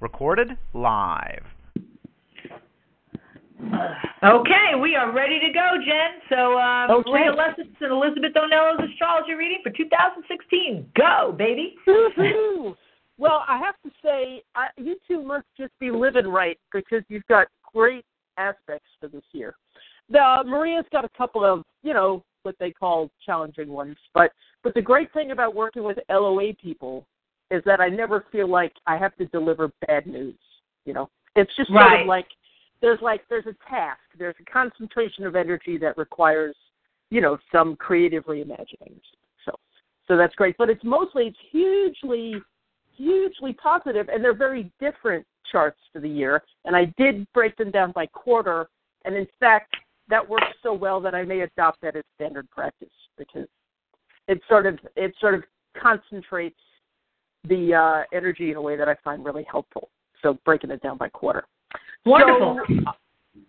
Recorded live. Okay, we are ready to go, Jen. So, um, okay. Maria Lessis and Elizabeth Donello's astrology reading for 2016. Go, baby. well, I have to say, I, you two must just be living right because you've got great aspects for this year. The Maria's got a couple of, you know, what they call challenging ones, but but the great thing about working with LOA people is that I never feel like I have to deliver bad news. You know, it's just right. sort of like there's like there's a task, there's a concentration of energy that requires, you know, some creative reimagining. So so that's great. But it's mostly it's hugely hugely positive and they're very different charts for the year. And I did break them down by quarter and in fact that works so well that I may adopt that as standard practice because it sort of it sort of concentrates the uh, energy in a way that I find really helpful. So breaking it down by quarter. Wonderful. So,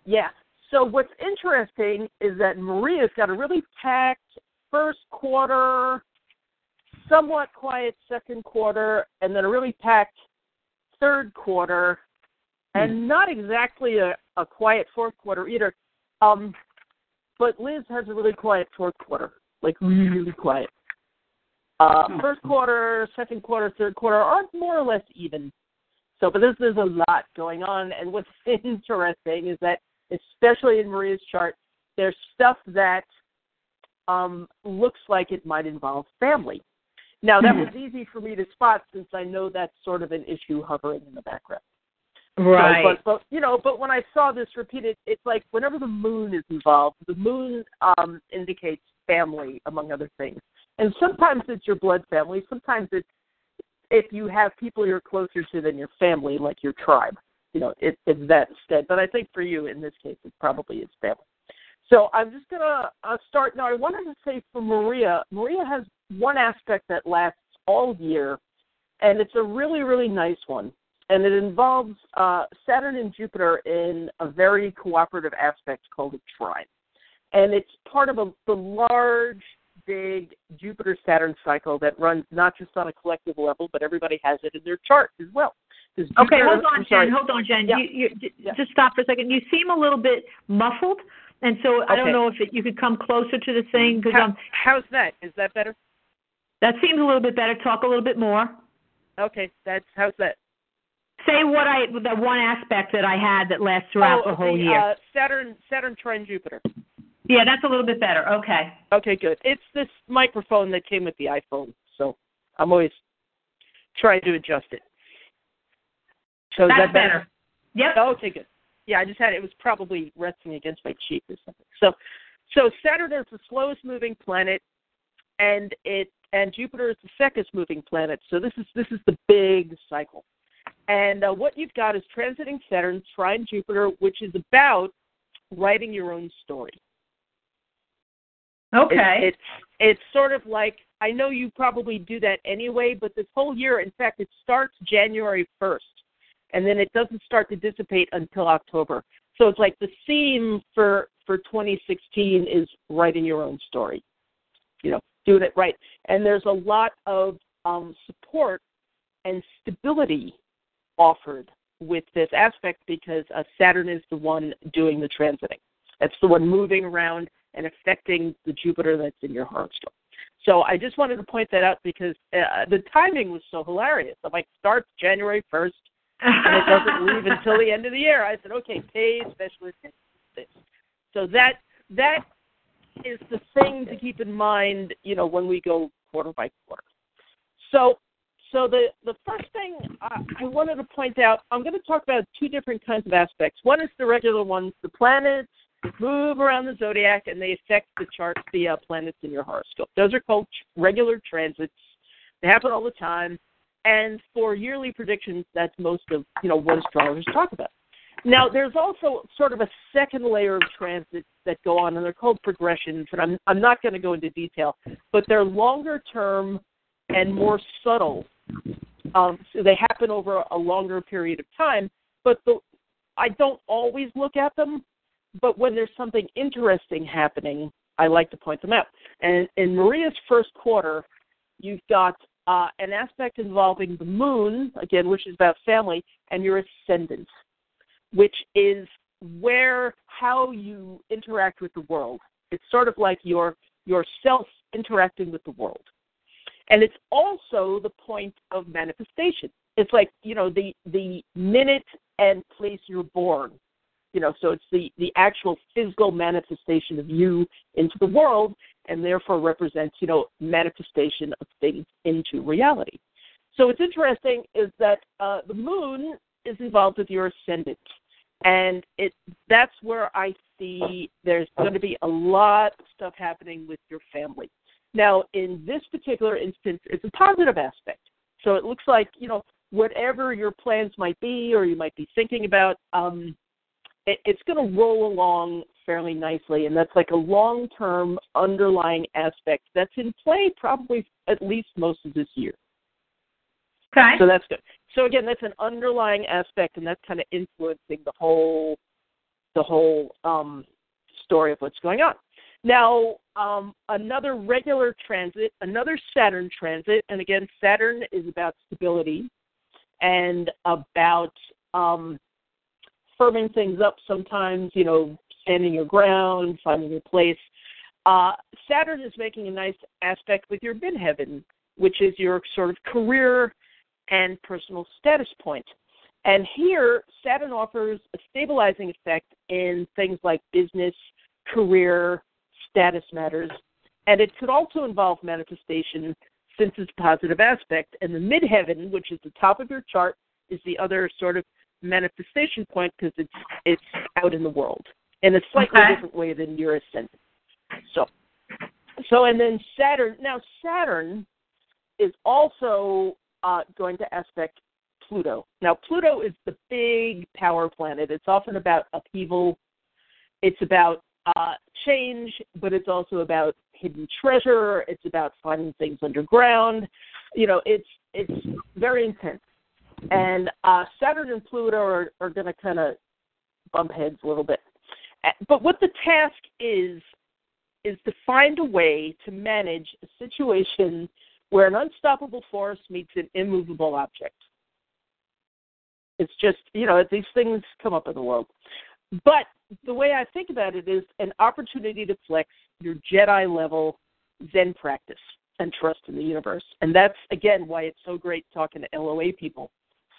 yeah. So what's interesting is that Maria's got a really packed first quarter, somewhat quiet second quarter, and then a really packed third quarter, and not exactly a, a quiet fourth quarter either. Um, but Liz has a really quiet fourth quarter, like really quiet. Uh, first quarter, second quarter, third quarter are more or less even. So, but this there's a lot going on, and what's interesting is that, especially in Maria's chart, there's stuff that um, looks like it might involve family. Now, that was easy for me to spot since I know that's sort of an issue hovering in the background. Right. So, but, but you know, but when I saw this repeated, it's like whenever the moon is involved, the moon um, indicates family, among other things. And sometimes it's your blood family. Sometimes it's if you have people you're closer to than your family, like your tribe. You know, it, it's that instead. But I think for you, in this case, it probably is family. So I'm just gonna uh, start now. I wanted to say for Maria, Maria has one aspect that lasts all year, and it's a really, really nice one and it involves uh, Saturn and Jupiter in a very cooperative aspect called a trine. And it's part of a, the large, big Jupiter Saturn cycle that runs not just on a collective level, but everybody has it in their chart as well. Jupiter, okay, hold on, Jen. Hold on, Jen. Yeah. You, you, yeah. Just stop for a second. You seem a little bit muffled, and so I okay. don't know if it, you could come closer to the thing. Cause How, um, how's that? Is that better? That seems a little bit better. Talk a little bit more. Okay, that's how's that? Say what I the one aspect that I had that lasts throughout oh, the whole the, year. Uh, Saturn, Saturn trine Jupiter. Yeah, that's a little bit better. Okay. Okay, good. It's this microphone that came with the iPhone, so I'm always trying to adjust it. So that's that better? better. Yep. Oh, okay, good. Yeah, I just had it was probably resting against my cheek or something. So, so Saturn is the slowest moving planet, and it and Jupiter is the second moving planet. So this is this is the big cycle. And uh, what you've got is transiting Saturn, trine Jupiter, which is about writing your own story. Okay. It, it's it's sort of like I know you probably do that anyway, but this whole year, in fact, it starts January first, and then it doesn't start to dissipate until October. So it's like the theme for for 2016 is writing your own story. You know, doing it right, and there's a lot of um, support and stability offered with this aspect because uh, Saturn is the one doing the transiting. It's the one moving around and affecting the Jupiter that's in your horoscope. So I just wanted to point that out because uh, the timing was so hilarious. I'm like, starts January 1st and it doesn't leave until the end of the year. I said, okay, pay special attention to this. So that that is the thing to keep in mind, you know, when we go quarter by quarter. So so the the first thing I, I wanted to point out, I'm going to talk about two different kinds of aspects. One is the regular ones, the planets move around the zodiac and they affect the charts, the uh, planets in your horoscope. Those are called regular transits. They happen all the time. And for yearly predictions, that's most of you know what astrologers talk about. Now, there's also sort of a second layer of transits that go on, and they're called progressions. And I'm I'm not going to go into detail, but they're longer term and more subtle. Um, so they happen over a longer period of time. But the, I don't always look at them. But when there's something interesting happening, I like to point them out. And in Maria's first quarter, you've got uh, an aspect involving the moon, again, which is about family, and your ascendant, which is where how you interact with the world. It's sort of like your yourself interacting with the world. And it's also the point of manifestation. It's like, you know, the the minute and place you're born. You know, so it's the, the actual physical manifestation of you into the world and therefore represents, you know, manifestation of things into reality. So what's interesting is that uh, the moon is involved with your ascendant, and it that's where I see there's going to be a lot of stuff happening with your family. Now, in this particular instance, it's a positive aspect. So it looks like you know whatever your plans might be, or you might be thinking about, um, it, it's going to roll along fairly nicely, and that's like a long-term underlying aspect that's in play probably at least most of this year. Okay. So that's good. So again, that's an underlying aspect, and that's kind of influencing the whole the whole um, story of what's going on. Now, um, another regular transit, another Saturn transit, and again, Saturn is about stability and about um, firming things up. Sometimes, you know, standing your ground, finding your place. Uh, Saturn is making a nice aspect with your midheaven, which is your sort of career and personal status point. And here, Saturn offers a stabilizing effect in things like business, career, status matters. And it could also involve manifestation since it's a positive aspect. And the midheaven, which is the top of your chart, is the other sort of manifestation point because it's it's out in the world in a slightly Okay. different way than your ascendant. So, so and then Saturn. Now Saturn is also uh, going to aspect Pluto. Now Pluto is the big power planet. It's often about upheaval. It's about uh, change, but it's also about hidden treasure. It's about finding things underground. You know, it's it's very intense. And uh, Saturn and Pluto are, are going to kind of bump heads a little bit. But what the task is is to find a way to manage a situation where an unstoppable force meets an immovable object. It's just, you know, these things come up in the world. But the way I think about it is an opportunity to flex your Jedi level Zen practice and trust in the universe. And that's, again, why it's so great talking to LOA people.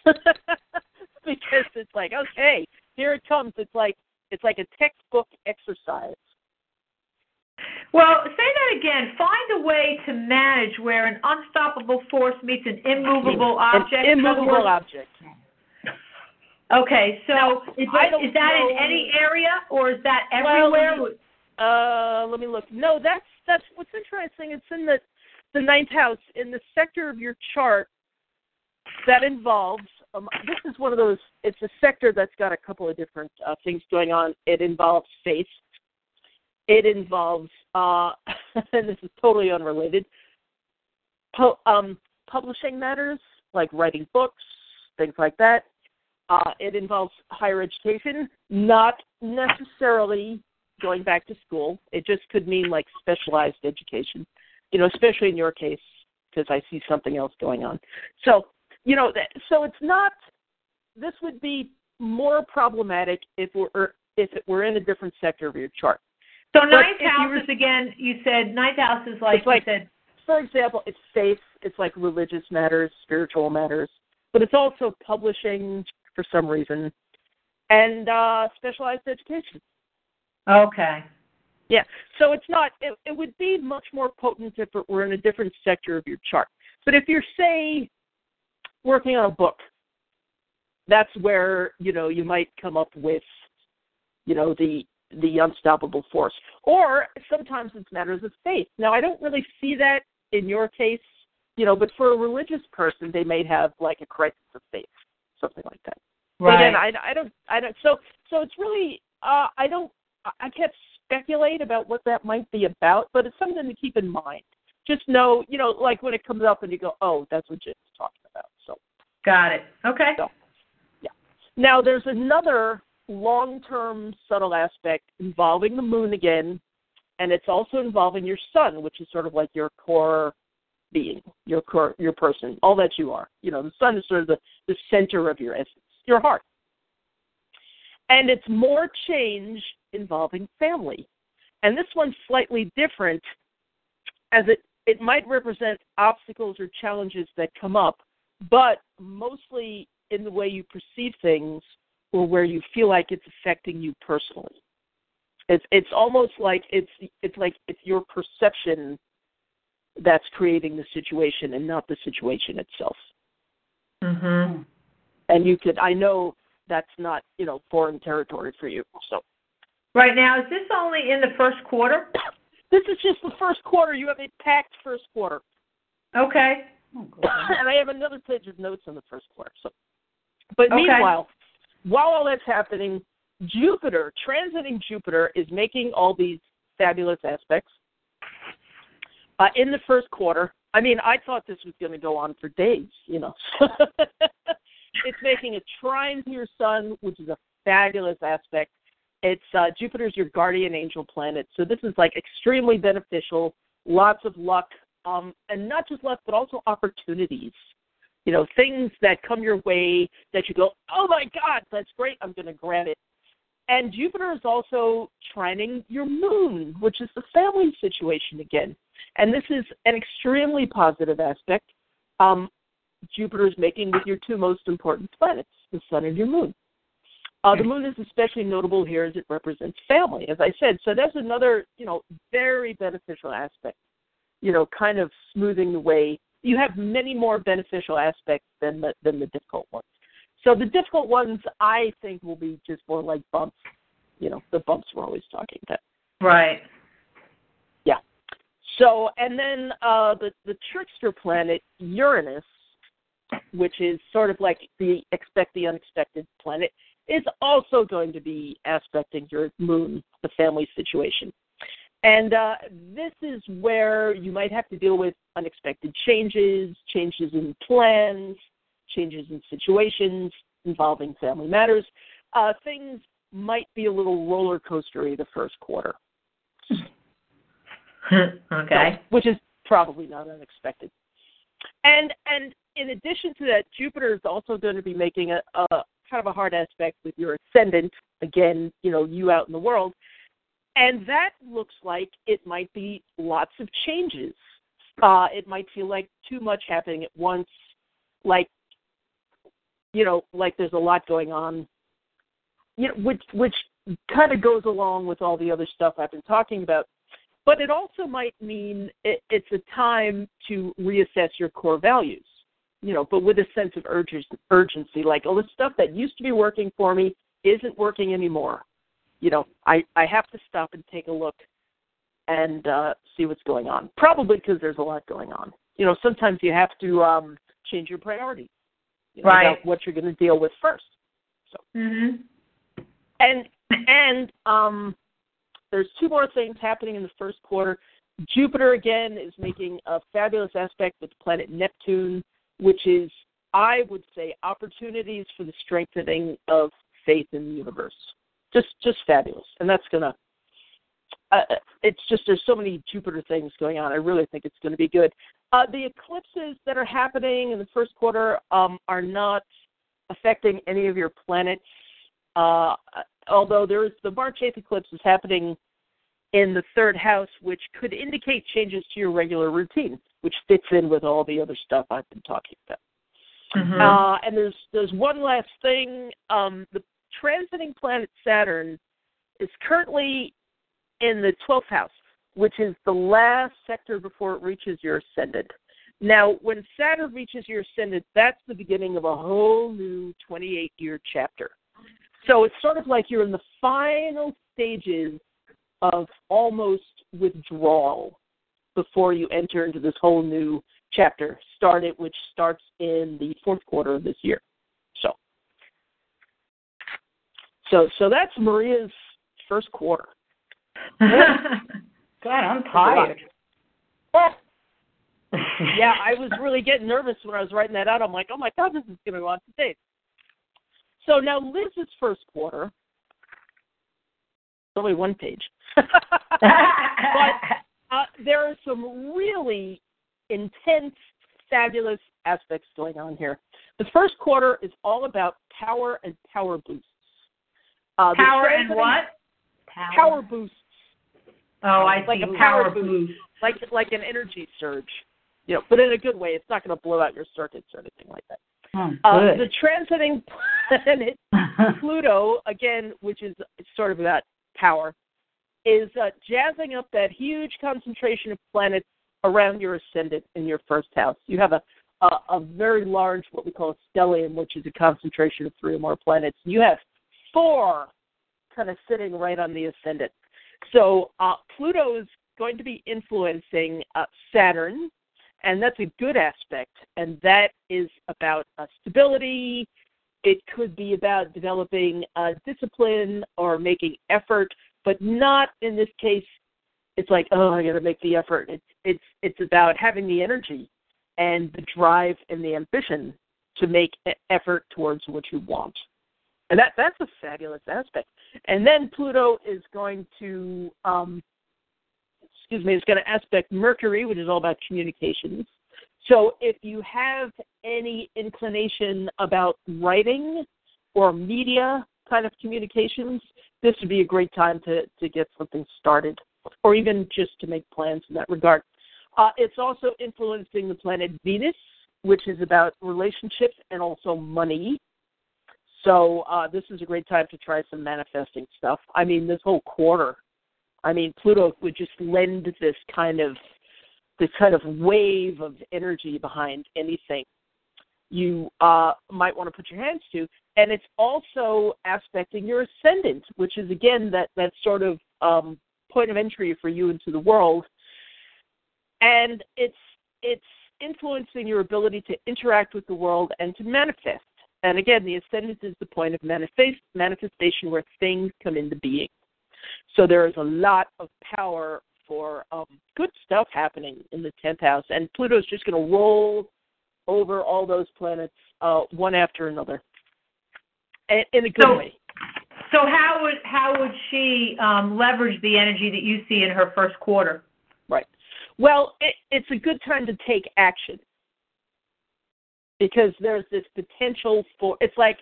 because it's like, okay, here it comes. It's like it's like a textbook exercise. Well, say that again. Find a way to manage where an unstoppable force meets an immovable object. An immovable object. Okay, so Now, is, that, don't is that in any area or is that Well, everywhere? Uh, let me look. No, that's that's what's interesting. It's in the the ninth house in the sector of your chart that involves. Um, this is one of those. It's a sector that's got a couple of different uh, things going on. It involves faith. It involves, uh, and this is totally unrelated. Um, publishing matters like writing books, things like that. Uh, it involves higher education, not necessarily going back to school. It just could mean like specialized education, you know, especially in your case because I see something else going on. So, you know, so it's not. This would be more problematic if we're if it were in a different sector of your chart. so but ninth house were- is again. You said ninth house is like, like- you said. For example, it's faith. It's like religious matters, spiritual matters, but it's also publishing for some reason, and uh, specialized education. Okay. Yeah. So it's not. It, it would be much more potent if it were in a different sector of your chart. But if you're say working on a book, that's where you know you might come up with, you know, the the unstoppable force. Or sometimes it's matters of faith. Now, I don't really see that in your case, you know, but for a religious person, they may have like a crisis of faith, something like that. Right. But again, I, I don't, I don't. So, so it's really, uh, I don't, I can't speculate about what that might be about, but it's something to keep in mind. Just know, you know, like when it comes up and you go, oh, that's what Jen's talking about. So, Got it. Okay. So, yeah. Now, there's another long-term subtle aspect involving the moon again, and it's also involving your sun, which is sort of like your core being, your core, your person, all that you are. You know, the sun is sort of the, the center of your essence, your heart. And it's more change involving family. And this one's slightly different as it, it might represent obstacles or challenges that come up, but mostly in the way you perceive things or where you feel like it's affecting you personally. It's it's almost like it's it's like it's your perception that's creating the situation and not the situation itself. Mhm. And you could I know that's not, you know, foreign territory for you. So Right now, is this only in the first quarter? this is just the first quarter. You have a packed first quarter. Okay. and I have another page of notes on the first quarter. So but Okay. meanwhile, while all that's happening, Jupiter, transiting Jupiter, is making all these fabulous aspects uh, in the first quarter. I mean, I thought this was going to go on for days, you know. it's making a trine to your sun, which is a fabulous aspect. It's uh, Jupiter's your guardian angel planet, so this is like extremely beneficial. Lots of luck, um, and not just luck, but also opportunities you know, things that come your way that you go, oh my God, that's great, I'm going to grab it. And Jupiter is also trining your moon, which is the family situation again. And this is an extremely positive aspect. Um, Jupiter is making with your two most important planets, the sun and your moon. Uh, the moon is especially notable here as it represents family, as I said. So that's another, you know, very beneficial aspect. You know, kind of smoothing the way you have many more beneficial aspects than the than the difficult ones. So the difficult ones, I think, will be just more like bumps. You know, the bumps we're always talking about. Right. Yeah. So and then uh, the the trickster planet Uranus, which is sort of like the expect the unexpected planet, is also going to be aspecting your moon, the family situation. And uh, this is where you might have to deal with unexpected changes, changes in plans, changes in situations involving family matters. Uh, things might be a little roller coastery the first quarter. okay. So, which is probably not unexpected. And and in addition to that, Jupiter is also going to be making a, a kind of a hard aspect with your ascendant. Again, you know, you out in the world. And that looks like it might be lots of changes. Uh, it might feel like too much happening at once, like you know, like there's a lot going on. You know, which which kind of goes along with all the other stuff I've been talking about. But it also might mean it, it's a time to reassess your core values. You know, but with a sense of urgen- urgency, like, oh, the stuff that used to be working for me isn't working anymore you know, I I have to stop and take a look and uh, see what's going on. Probably because there's a lot going on. You know, sometimes you have to um, change your priorities. You know, Right. about What you're going to deal with first. So Mhm. and and um, there's two more things happening in the first quarter. Jupiter again is making a fabulous aspect with the planet Neptune, which is I would say opportunities for the strengthening of faith in the universe just just fabulous. And that's gonna uh, it's just there's so many jupiter things going on. I really think it's going to be good. Uh, the eclipses that are happening in the first quarter um, are not affecting any of your planets uh, although there is the march 8th eclipse is happening in the third house which could indicate changes to your regular routine which fits in with all the other stuff i've been talking about. Mhm. uh, and there's there's one last thing. Um, the transiting planet Saturn is currently in the 12th house, which is the last sector before it reaches your ascendant. Now, when Saturn reaches your ascendant, that's the beginning of a whole new 28 year chapter. So it's sort of like you're in the final stages of almost withdrawal before you enter into this whole new chapter, started which starts in the fourth quarter of this year. So, so, so that's Maria's first quarter. God, I'm tired. yeah, I was really getting nervous when I was writing that out. I'm like, oh my god, this is going to go on today. So now Liz's first quarter. It's only one page. but uh, there are some really intense, fabulous aspects going on here. The first quarter is all about power and power boosts. Uh, power and what? Power. power boosts. Oh, I like see. a power, power boost, boost. like like an energy surge. You know, but in a good way. It's not going to blow out your circuits or anything like that. Oh, Uh, the transiting planet Pluto, again, which is sort of about power, is uh, jazzing up that huge concentration of planets around your ascendant in your first house. You have a, a, a very large, what we call a stellium, which is a concentration of three or more planets. You have four kind of sitting right on the ascendant. So uh, Pluto is going to be influencing uh, Saturn, and that's a good aspect. And that is about uh, stability. It could be about developing uh, discipline or making effort, but not in this case. It's like, oh, I got to make the effort. It's it's it's about having the energy and the drive and the ambition to make effort towards what you want. And that that's a fabulous aspect. And then Pluto is going to um, excuse me, it's going to aspect Mercury, which is all about communications. So if you have any inclination about writing or media kind of communications, this would be a great time to, to get something started, or even just to make plans in that regard. Uh, it's also influencing the planet Venus, which is about relationships and also money. So uh, this is a great time to try some manifesting stuff. I mean, this whole quarter I mean, Pluto would just lend this kind of this kind of wave of energy behind anything you uh, might want to put your hands to, and it's also aspecting your ascendant, which is again that that sort of um, point of entry for you into the world, and it's it's influencing your ability to interact with the world and to manifest. And again, the ascendant is the point of manifest, manifestation where things come into being. So there is a lot of power for um, good stuff happening in the 10th house, and Pluto's just going to roll over all those planets uh, one after another, in, in a good So- way. So how would how would she um, leverage the energy that you see in her first quarter? Right. Well, it, it's a good time to take action because there's this potential for it's like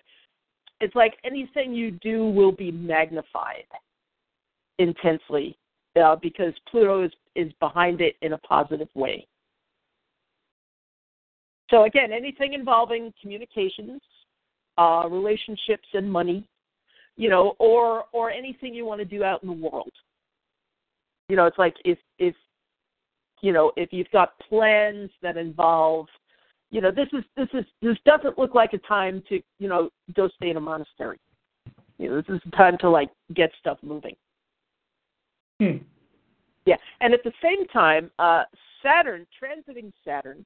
it's like anything you do will be magnified intensely uh, because Pluto is is behind it in a positive way. So again, anything involving communications, uh, relationships, and money, you know, or or anything you want to do out in the world. You know, it's like if if you know if you've got plans that involve, you know, this is this is this doesn't look like a time to you know go stay in a monastery. You know, this is a time to like get stuff moving. Hmm. Yeah, and at the same time, uh, Saturn, transiting Saturn,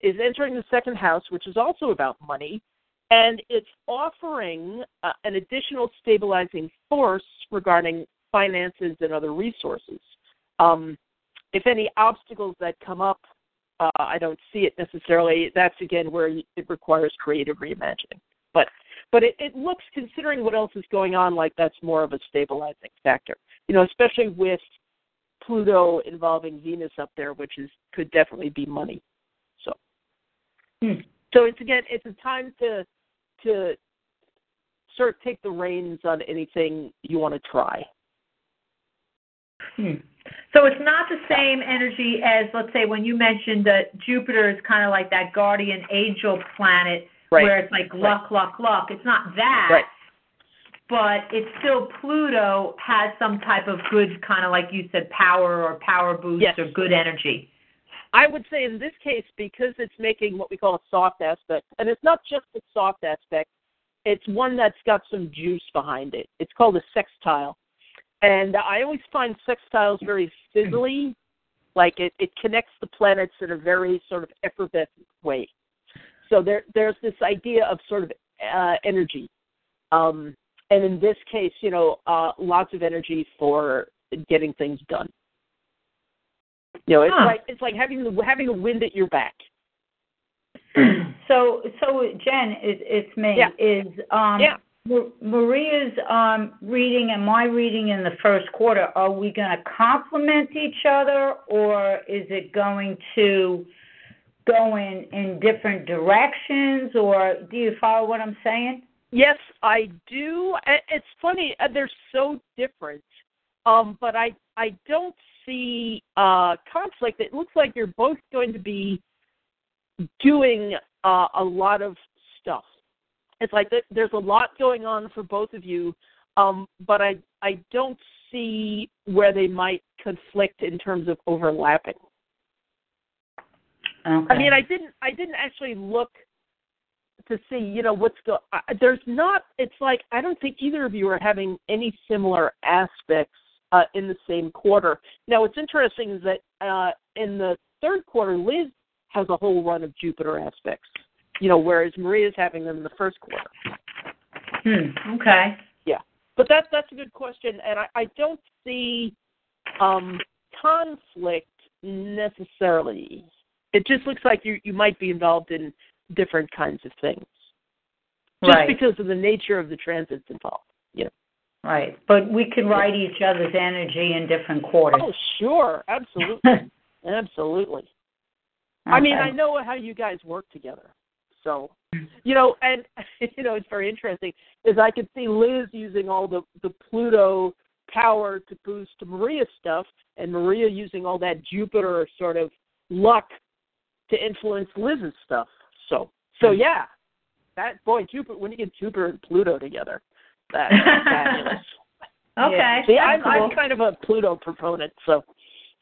is entering the second house, which is also about money, and it's offering uh, an additional stabilizing force regarding finances and other resources. Um, if any obstacles that come up, uh, I don't see it necessarily. That's again where it requires creative reimagining. But but it, it looks, considering what else is going on, like that's more of a stabilizing factor. You know, especially with Pluto involving Venus up there, which is could definitely be money. So, Hmm. so it's again, it's a time to to sort of take the reins on anything you want to try. Hmm. So it's not the same energy as, let's say, when you mentioned that Jupiter is kind of like that guardian angel planet, Right. where it's like luck, luck, luck. It's not that, Right. but it's still Pluto has some type of good kind of like you said, power or power boost Yes. or good energy. I would say in this case, because it's making what we call a soft aspect, and it's not just a soft aspect, it's one that's got some juice behind it. It's called a sextile, and I always find sextiles very fizzly, like it it connects the planets in a very sort of effervescent way. So there there's this idea of sort of uh, energy, um, and in this case, you know, uh, lots of energy for getting things done. You know, it's Huh. like it's like having the having the wind at your back. so so Jen, it, it's me. Yeah. Is um Yeah. Ma- Maria's um reading and my reading in the first quarter, are we going to complement each other or is it going to go in in different directions or do you follow what I'm saying? Yes, I do. It's funny; uh, they're so different. Um, but I I don't see uh, conflict. It looks like you're both going to be doing uh, a lot of stuff. It's like th- there's a lot going on for both of you, um, but I I don't see where they might conflict in terms of overlapping. Okay. I mean, I didn't. I didn't actually look to see, you know, what's go. I There's not. It's like I don't think either of you are having any similar aspects uh, in the same quarter. Now, what's interesting is that uh, in the third quarter, Liz has a whole run of Jupiter aspects. You know, whereas Maria's having them in the first quarter. Hmm. Okay. Yeah, but that's that's a good question, and I, I don't see um, conflict necessarily. It just looks like you you might be involved in different kinds of things, just Right. because of the nature of the transits involved. You know. Right. But we can write each other's energy in different quarters. Oh, sure, absolutely, absolutely. I mean, I know how you guys work together. So, you know, and you know, it's very interesting is I could see Liz using all the the Pluto power to boost Maria's stuff, and Maria using all that Jupiter sort of luck to influence Liz's stuff. So, so hmm. yeah, that boy Jupiter when you get Jupiter and Pluto together, that's fabulous. Okay. See, that's I'm, I'm kind of a Pluto proponent, so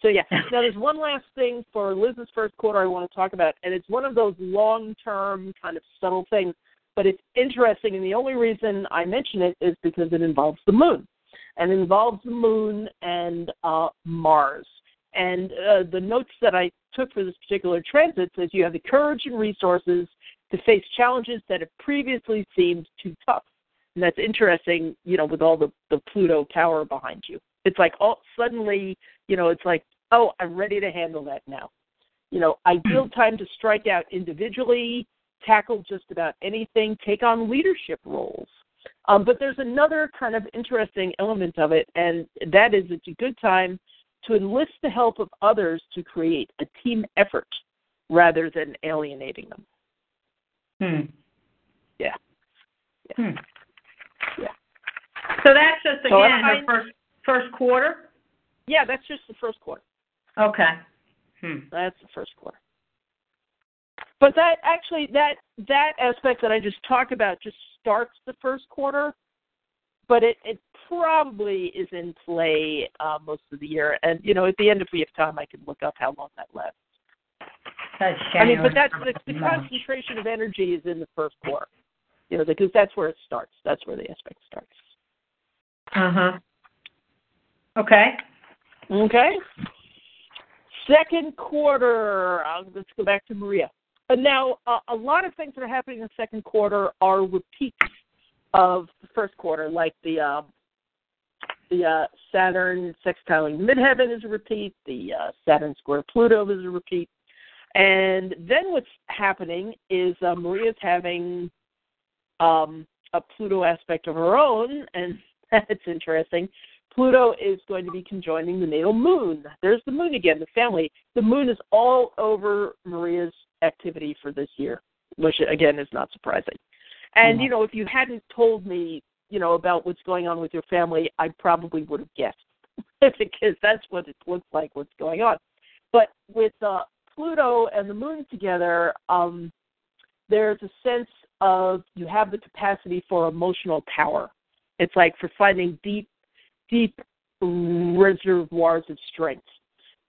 so yeah. Now there's one last thing for Liz's first quarter I want to talk about, and it's one of those long-term kind of subtle things, but it's interesting, and the only reason I mention it is because it involves the moon, and it involves the moon and uh, Mars. And uh, the notes that I took for this particular transit says you have the courage and resources to face challenges that have previously seemed too tough. And that's interesting, you know, with all the, the Pluto power behind you. It's like all suddenly, you know, it's like, oh, I'm ready to handle that now. You know, ideal time to strike out individually, tackle just about anything, take on leadership roles. Um, but there's another kind of interesting element of it, and that is it's a good time to enlist the help of others to create a team effort rather than alienating them. Hmm. Yeah. Hmm. Yeah. So that's just again I- the first first quarter. Yeah, that's just the first quarter. Okay. Hmm. That's the first quarter. But that actually that that aspect that I just talked about just starts the first quarter, but it it probably is in play uh, most of the year. And you know, at the end, if we have time, I can look up how long that lasts. That's I mean, but January, that's the, the concentration of energy is in the first quarter. You know, because that's where it starts. That's where the aspect starts. Uh huh. Okay. Okay. Second quarter. Uh, let's go back to Maria. And now, uh, a lot of things that are happening in the second quarter are repeats of the first quarter, like the um, the uh, Saturn sextiling midheaven is a repeat. The uh, Saturn square Pluto is a repeat. And then what's happening is uh, Maria's having um, a Pluto aspect of her own, and that's interesting. Pluto is going to be conjoining the natal moon. There's the moon again, the family. The moon is all over Maria's activity for this year, which again is not surprising. And you know, if you hadn't told me, you know, about what's going on with your family, I probably would have guessed because that's what it looks like what's going on. But with uh, Pluto and the moon together, um, there's a sense of you have the capacity for emotional power. It's like for finding deep deep reservoirs of strength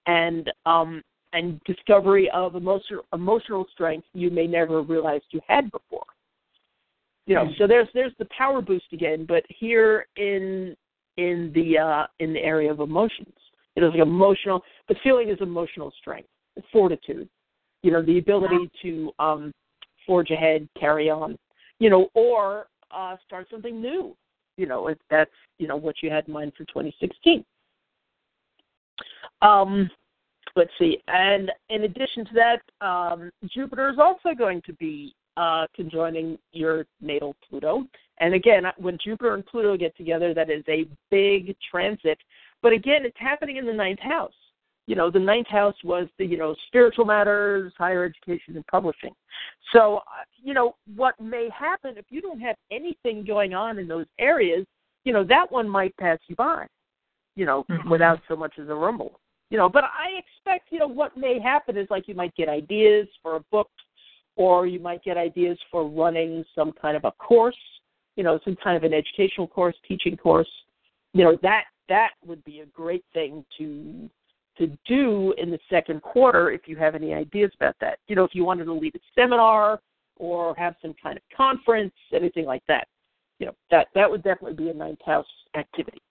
and um and discovery of emotional emotional strength you may never have realized you had before. You know, so there's there's the power boost again, but here in in the uh in the area of emotions. It is like emotional the feeling is emotional strength, fortitude. You know, the ability to um forge ahead, carry on, you know, or uh start something new. You know, if that's, you know, what you had in mind for 2016. Um let's see. And in addition to that, um, Jupiter is also going to be uh, conjoining your natal Pluto. And again, when Jupiter and Pluto get together, that is a big transit. But again, it's happening in the ninth house. You know, the ninth house was the, you know, spiritual matters, higher education, and publishing. So, uh, you know, what may happen if you don't have anything going on in those areas, you know, that one might pass you by, you know, mm-hmm. without so much as a rumble you know, but I expect, you know, what may happen is like you might get ideas for a book or you might get ideas for running some kind of a course, you know, some kind of an educational course, teaching course. You know, that that would be a great thing to to do in the second quarter if you have any ideas about that. You know, if you wanted to lead a seminar or have some kind of conference, anything like that. You know, that that would definitely be a ninth house activity.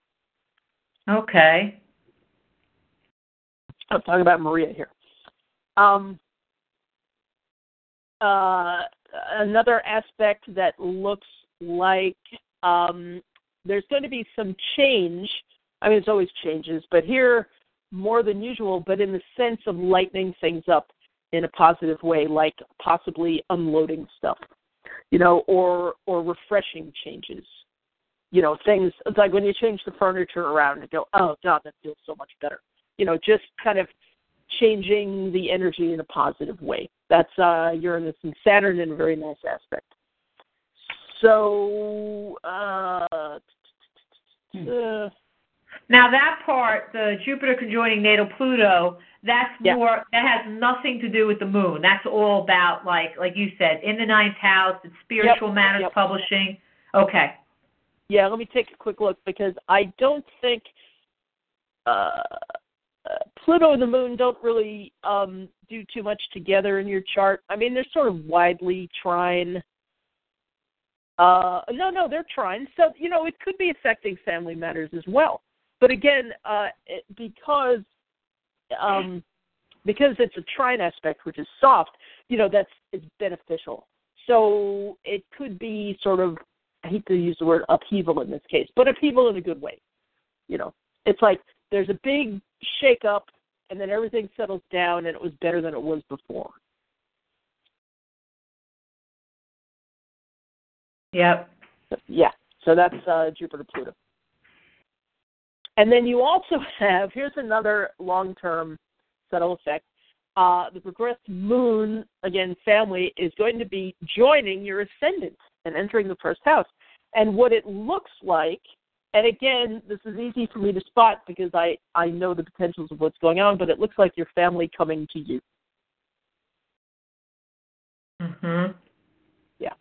Okay. I'm talking about Maria here. Um, uh, another aspect that looks like um, there's going to be some change. I mean, there's always changes, but here more than usual, but in the sense of lightening things up in a positive way, like possibly unloading stuff, you know, or or refreshing changes. You know, things it's like when you change the furniture around and go, oh god, that feels so much better you know, just kind of changing the energy in a positive way. That's uh, Uranus and Saturn in a very nice aspect. So, uh, hmm. uh now that part, the Jupiter conjoining natal Pluto, that's yeah. more that has nothing to do with the moon. That's all about like like you said, in the ninth house, it's spiritual yep. matters yep. publishing. Okay. Yeah, let me take a quick look because I don't think uh Pluto and the Moon don't really um, do too much together in your chart. I mean, they're sort of widely trine. Uh, no, no, they're trine. So you know, it could be affecting family matters as well. But again, uh, it, because um, because it's a trine aspect, which is soft, you know, that's it's beneficial. So it could be sort of I hate to use the word upheaval in this case, but upheaval in a good way. You know, it's like there's a big shake up and then everything settles down and it was better than it was before. Yep. Yeah. So that's uh, Jupiter Pluto. And then you also have here's another long term subtle effect. Uh, the progressed moon, again, family, is going to be joining your ascendant and entering the first house. And what it looks like and again, this is easy for me to spot because I, I know the potentials of what's going on, but it looks like your family coming to you. Mhm. Yeah.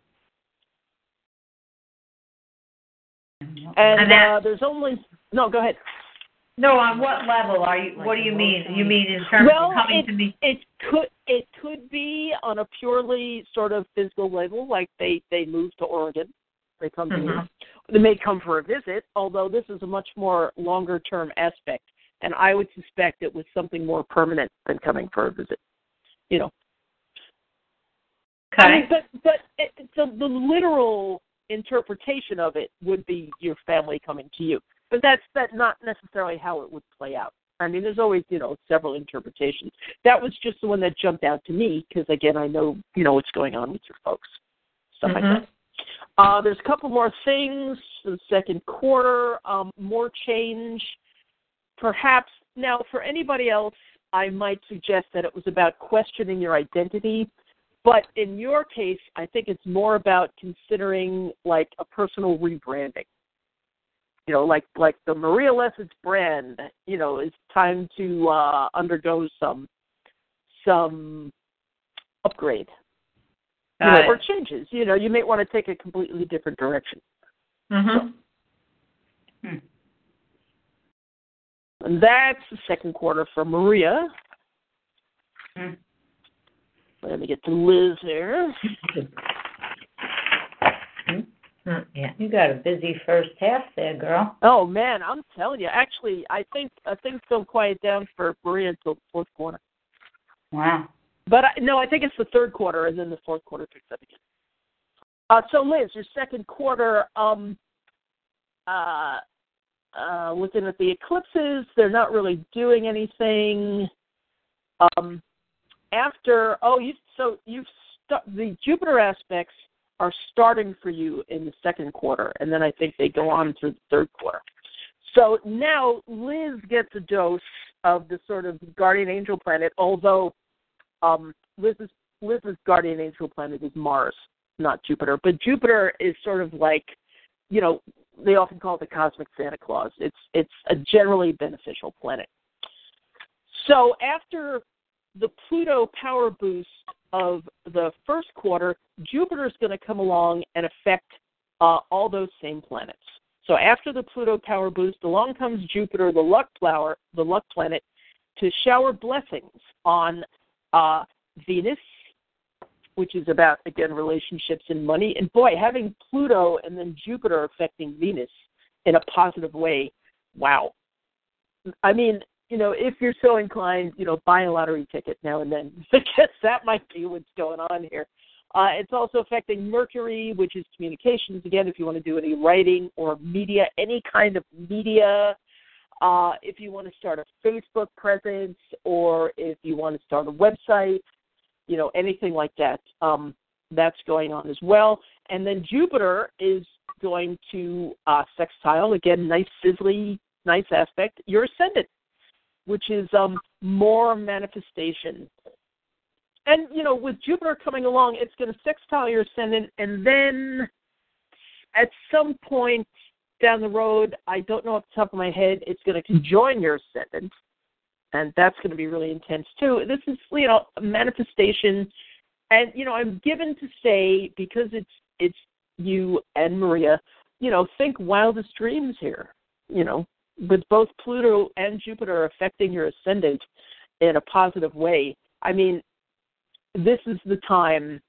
And, and that, uh, there's only no. Go ahead. No, on what level are you? What do you mean? You mean in terms well, of coming it, to me? It could it could be on a purely sort of physical level, like they they move to Oregon, they come mm-hmm. to you. They may come for a visit, although this is a much more longer term aspect. And I would suspect it was something more permanent than coming for a visit. You know. Okay. I mean, but but it, so the literal interpretation of it would be your family coming to you, but that's that not necessarily how it would play out. I mean, there's always you know several interpretations. That was just the one that jumped out to me because again, I know you know what's going on with your folks, stuff mm-hmm. like that. Uh, there's a couple more things for the second quarter, um, more change. Perhaps now for anybody else, I might suggest that it was about questioning your identity. But in your case, I think it's more about considering like a personal rebranding. You know, like like the Maria Lessons brand. You know, it's time to uh, undergo some some upgrade you know, or changes. You know, you may want to take a completely different direction. Mm-hmm. So. Hmm. And that's the second quarter for Maria. Hmm. Let me get to Liz here. Mm, yeah. You got a busy first half there, girl. Oh man, I'm telling you. Actually, I think I think they'll quiet down for Maria until the fourth quarter. Wow. But I, no, I think it's the third quarter, and then the fourth quarter picks up again. Uh, so Liz, your second quarter, um, uh, uh, looking at the eclipses, they're not really doing anything. Um, after oh, you so you've st- the Jupiter aspects are starting for you in the second quarter, and then I think they go on through the third quarter. So now Liz gets a dose of the sort of guardian angel planet, although um, Liz's Liz's guardian angel planet is Mars, not Jupiter. But Jupiter is sort of like, you know, they often call it the cosmic Santa Claus. It's it's a generally beneficial planet. So after the Pluto power boost of the first quarter, Jupiter is going to come along and affect uh, all those same planets. So after the Pluto power boost, along comes Jupiter, the luck flower, the luck planet, to shower blessings on uh, Venus, which is about again relationships and money. And boy, having Pluto and then Jupiter affecting Venus in a positive way, wow. I mean, you know, if you're so inclined, you know, buy a lottery ticket now and then because that might be what's going on here. Uh, it's also affecting Mercury, which is communications. Again, if you want to do any writing or media, any kind of media, uh, if you want to start a Facebook presence or if you want to start a website, you know, anything like that, um, that's going on as well. And then Jupiter is going to uh, sextile, again, nice, sizzly, nice aspect, your ascendant which is um, more manifestation. And you know, with Jupiter coming along, it's going to sextile your ascendant, and then at some point down the road, I don't know off the top of my head, it's going to conjoin your ascendant, and that's going to be really intense too. This is you know manifestation, and you know I'm given to say because it's it's you and Maria, you know, think wildest dreams here. You know, with both Pluto and Jupiter affecting your ascendant in a positive way, I mean, this is the time,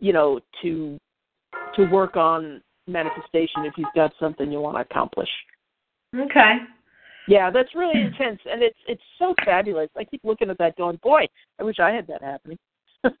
you know, to to work on manifestation if you've got something you want to accomplish. Okay. Yeah, that's really intense, and it's it's so fabulous. I keep looking at that, going, "Boy, I wish I had that happening." so you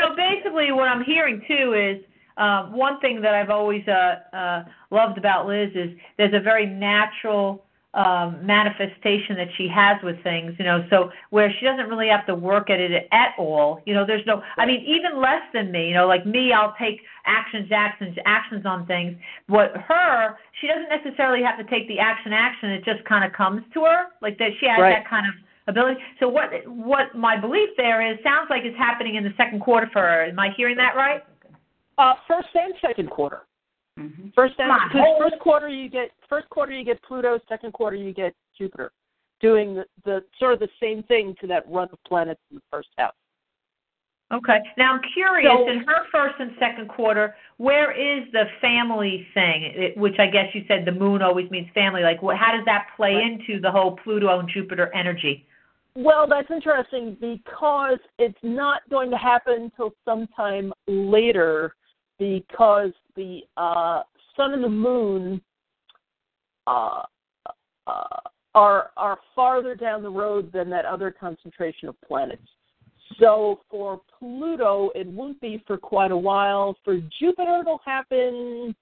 know, basically, what I'm hearing too is uh, one thing that I've always uh, uh, loved about Liz is there's a very natural um, manifestation that she has with things, you know, so where she doesn't really have to work at it at all. You know, there's no, I mean, even less than me, you know, like me, I'll take actions, actions, actions on things. What her, she doesn't necessarily have to take the action, action. It just kind of comes to her, like that. She has right. that kind of ability. So what, what my belief there is sounds like it's happening in the second quarter for her. Am I hearing that right? Uh, first and second quarter. Mm-hmm. First and because first quarter you get first quarter you get Pluto, second quarter you get Jupiter, doing the, the sort of the same thing to that run of planets in the first half. Okay. Now I'm curious. So- in her first and second quarter, where is the family thing? It, which I guess you said the moon always means family. Like, what, how does that play Right. into the whole Pluto and Jupiter energy? Well, that's interesting because it's not going to happen until sometime later because the uh, sun and the moon uh, uh, are are farther down the road than that other concentration of planets. So for Pluto, it won't be for quite a while. For Jupiter, it'll happen.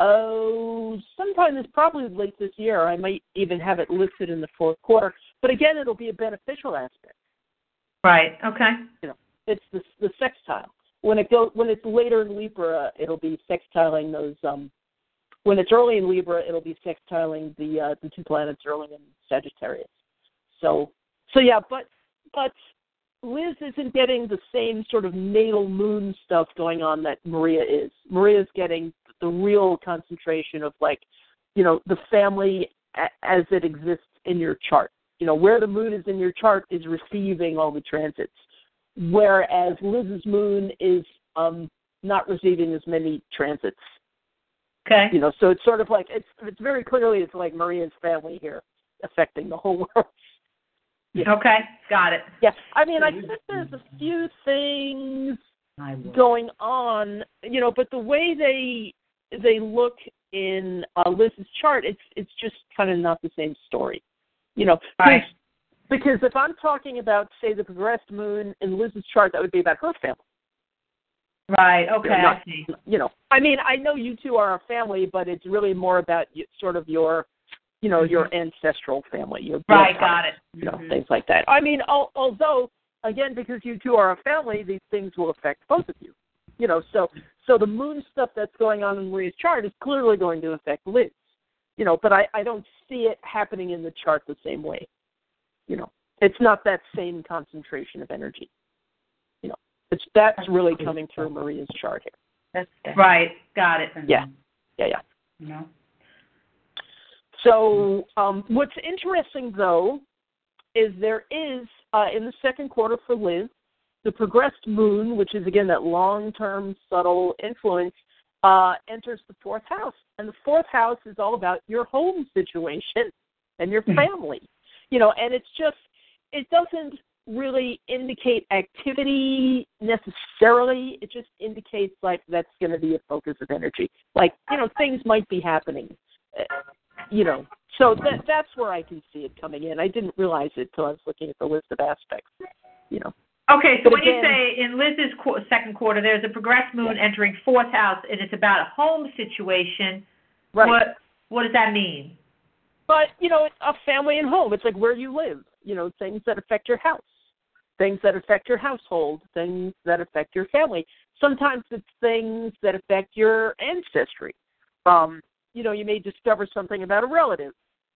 Oh, sometime this probably late this year. I might even have it listed in the fourth quarter. But again, it'll be a beneficial aspect. Right. Okay. You know, It's the the sextile. When it goes when it's later in Libra, it'll be sextiling those. Um, when it's early in Libra, it'll be sextiling the uh, the two planets early in Sagittarius. So so yeah, but but Liz isn't getting the same sort of natal moon stuff going on that Maria is. Maria's getting the real concentration of like, you know, the family as it exists in your chart. You know, where the moon is in your chart is receiving all the transits, whereas Liz's moon is um not receiving as many transits. Okay. You know, so it's sort of like it's it's very clearly it's like Maria's family here affecting the whole world. Yeah. Okay. Got it. Yeah, I mean, I think there's a few things going on, you know, but the way they they look in uh, Liz's chart, it's it's just kind of not the same story, you know. Right. Because if I'm talking about, say, the progressed moon in Liz's chart, that would be about her family. Right. Okay. You know, not, I see. You know, I mean, I know you two are a family, but it's really more about sort of your, you know, your ancestral family, your Mm-hmm. Right. Got it. you know, Mhm. things like that. I mean, al- although again, because you two are a family, these things will affect both of you. You know, so so the moon stuff that's going on in Maria's chart is clearly going to affect Liz. You know, but I I don't see it happening in the chart the same way. You know, it's not that same concentration of energy. You know, it's that's really coming through Maria's chart here. That's different. Right. Got it. Yeah, yeah, yeah. You know? So um, what's interesting though is there is uh, in the second quarter for Liz the progressed moon, which is again that long-term subtle influence, uh, enters the fourth house, and the fourth house is all about your home situation and your family. You know, and it's just it doesn't really indicate activity necessarily. It just indicates like that's going to be a focus of energy. Like you know, things might be happening. Uh, you know, so that that's where I can see it coming in. I didn't realize it till I was looking at the list of aspects. You know. Okay, so But when you say in Liz's qu- second quarter, there's a progressed moon entering fourth house, and it's about a home situation. Right. What What does that mean? But you know, a family and home. It's like where you live. You know, things that affect your house, things that affect your household, things that affect your family. Sometimes it's things that affect your ancestry. Um, you know, you may discover something about a relative,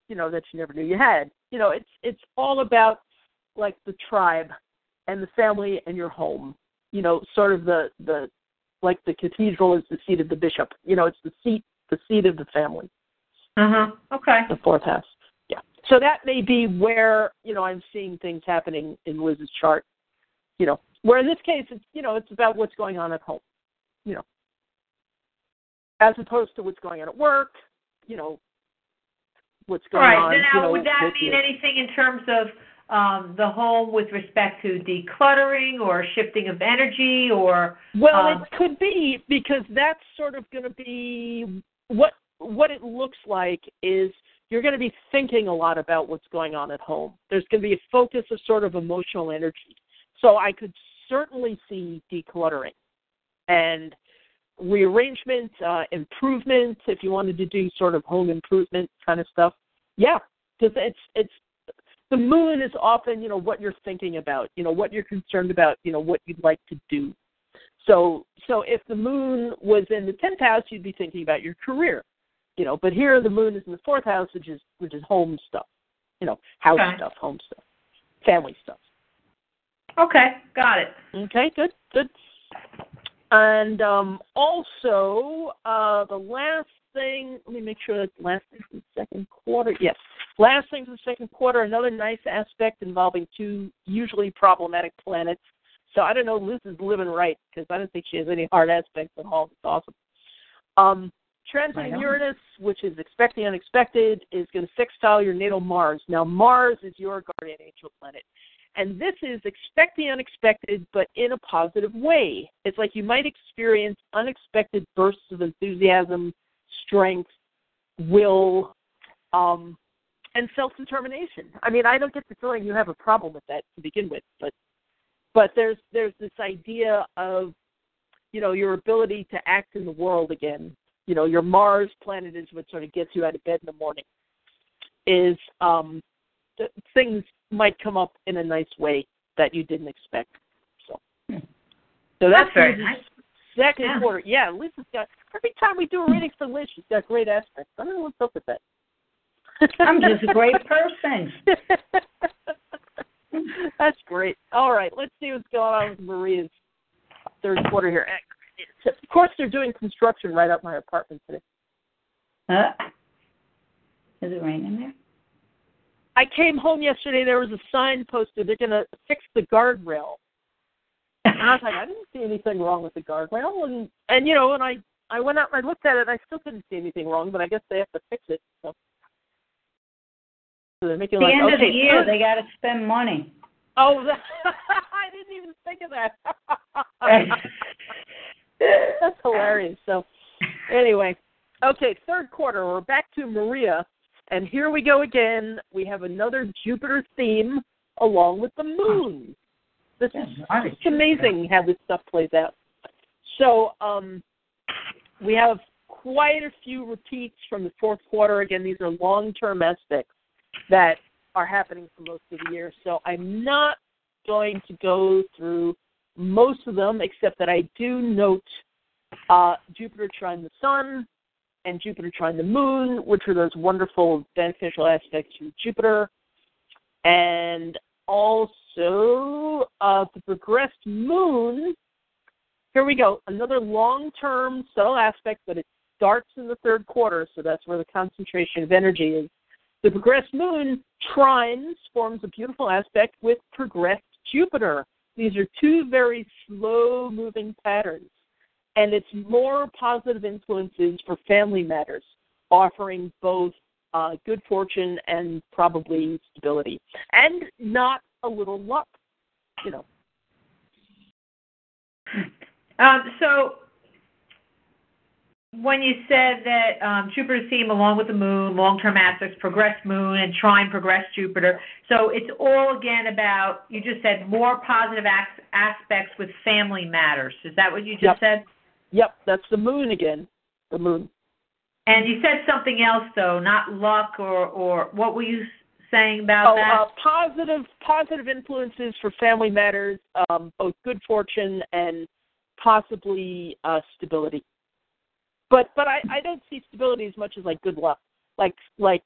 you know, that you never knew you had. You know, it's it's all about like the tribe and the family and your home. You know, sort of the the like the cathedral is the seat of the bishop. You know, it's the seat the seat of the family Huh. Okay. the fourth house. Yeah. So that may be where, you know, I'm seeing things happening in Liz's chart. You know, where in this case it's you know, it's about what's going on at home. You know. As opposed to what's going on at work, you know, what's going right. on. You now, know, would that mean your- anything in terms of um, the home with respect to decluttering or shifting of energy or? Well, um, it could be because that's sort of going to be what what it looks like is you're going to be thinking a lot about what's going on at home. There's going to be a focus of sort of emotional energy. So I could certainly see decluttering and rearrangement, uh, improvement. If you wanted to do sort of home improvement kind of stuff, yeah, because it's it's the moon is often you know what you're thinking about, you know what you're concerned about, you know what you'd like to do. So so if the moon was in the tenth house, you'd be thinking about your career, you know. But here the moon is in the fourth house, which is which is home stuff, you know, house Okay. stuff, home stuff, family stuff. Okay, got it. Okay, good, good. And um, also, uh, the last thing, let me make sure that last thing from the second quarter. Yes, last thing from the second quarter, another nice aspect involving two usually problematic planets. So I don't know, Liz is living right because I don't think she has any hard aspects at all. It's awesome. Um, transiting. Uranus, which is expect the unexpected, is going to sextile your natal Mars. Now, Mars is your guardian angel planet. And this is expect the unexpected, but in a positive way. It's like you might experience unexpected bursts of enthusiasm, strength, will, um, and self determination. I mean, I don't get the feeling you have a problem with that to begin with, but but there's there's this idea of you know your ability to act in the world again. You know, your Mars planet is what sort of gets you out of bed in the morning. Is um, th- things might come up in a nice way that you didn't expect. So, Hmm. so that's, That's very nice. Second Yeah. quarter, yeah. Liz has got every time we do a reading for Liz, she's got great aspects. I don't know what's up with that. I'm just a great person. That's great. All right, let's see what's going on with Maria's third quarter here. Of course, they're doing construction right up my apartment today. Huh? Is it raining there? I came home yesterday. There was a sign posted. They're going to fix the guardrail. And I was like, I didn't see anything wrong with the guardrail. And and you know, and I I went out and I looked at it. and I still couldn't see anything wrong. But I guess they have to fix it. So, so they're making the like end okay, of the year, they got to spend money. Oh, I didn't even think of that. Aquarius. So, anyway, okay, third quarter. We're back to Maria, and here we go again. We have another Jupiter theme along with the moon. This is it's amazing how this stuff plays out. So, um, we have quite a few repeats from the fourth quarter. Again, these are long-term aspects that are happening for most of the year. So I'm not going to go through most of them, except that I do note uh, Jupiter trine the Sun and Jupiter trine the Moon, which are those wonderful beneficial aspects to Jupiter. And also uh, the progressed Moon. Here we go. Another long term subtle aspect, but it starts in the third quarter, so that's where the concentration of energy is. The progressed moon trines forms a beautiful aspect with progressed Jupiter. These are two very slow moving patterns, and it's more positive influences for family matters, offering both uh, good fortune and probably stability, and not a little luck, you know. Um, so when you said that um, Jupiter's theme, along with the moon, long-term aspects, progressed moon, and trine progressed Jupiter. So it's all again about you just said more positive as- aspects with family matters. Is that what you just yep. said? Yep, that's the moon again. The moon. And you said something else though, not luck or or what were you saying about oh, that? Uh, positive positive influences for family matters, um, both good fortune and possibly uh, stability but but I I don't see stability as much as like good luck, like like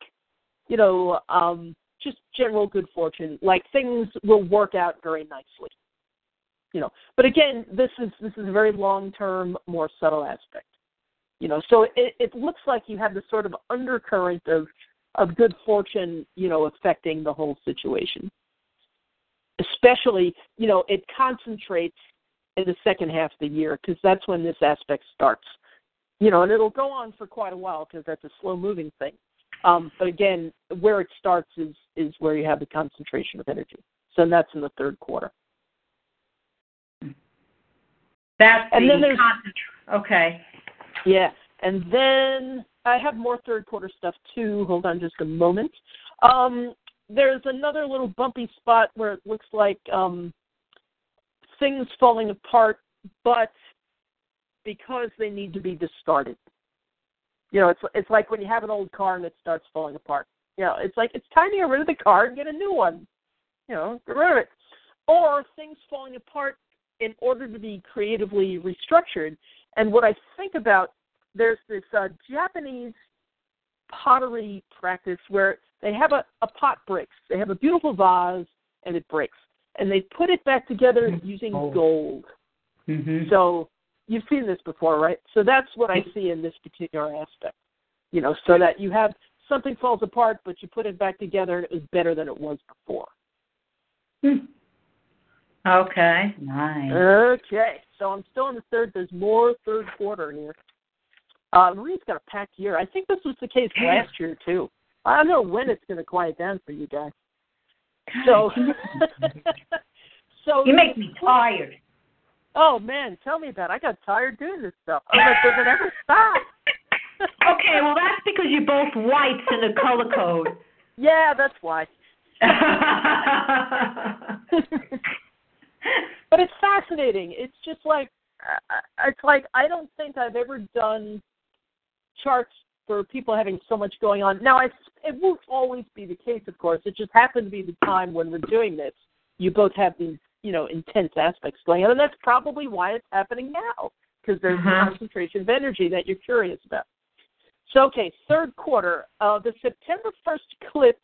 you know um just general good fortune. Like things will work out very nicely, you know. But again, this is this is a very long term, more subtle aspect, you know. So it it looks like you have this sort of undercurrent of of good fortune, you know, affecting the whole situation. Especially, you know, it concentrates in the second half of the year because that's when this aspect starts you know, and it'll go on for quite a while because that's a slow moving thing. Um, but again, where it starts is is where you have the concentration of energy. So that's in the third quarter. That's and the then there's, okay. Yeah, and then I have more third quarter stuff too. Hold on just a moment. Um, there's another little bumpy spot where it looks like um, things falling apart, but because they need to be discarded. You know, it's it's like when you have an old car and it starts falling apart. You know, it's like it's time to get rid of the car and get a new one. You know, get rid of it. Or things falling apart in order to be creatively restructured. And what I think about, there's this uh, Japanese pottery practice where they have a, a pot breaks. They have a beautiful vase and it breaks. And they put it back together mm-hmm. using oh. gold. Mm-hmm. So you've seen this before, right? So that's what I see in this particular aspect. You know, so that you have something falls apart, but you put it back together and it was better than it was before. Hmm. Okay. Nice. Okay. So I'm still in the third. There's more third quarter here. Uh, Maria's got a packed year. I think this was the case last year too. I don't know when it's going to quiet down for you guys. So, so you make me tired. Oh man, tell me about it. I got tired doing this stuff. I'm like, does it ever stop? okay, well that's because you're both whites in the color code. Yeah, that's why. but it's fascinating. It's just like uh, uh, it's like I don't think I've ever done charts for people having so much going on. Now, I, it won't always be the case, of course. It just happened to be the time when we're doing this. You both have these you know intense aspects going on, and that's probably why it's happening now because there's uh-huh. a concentration of energy that you're curious about. So, okay, third quarter, uh, the September 1st eclipse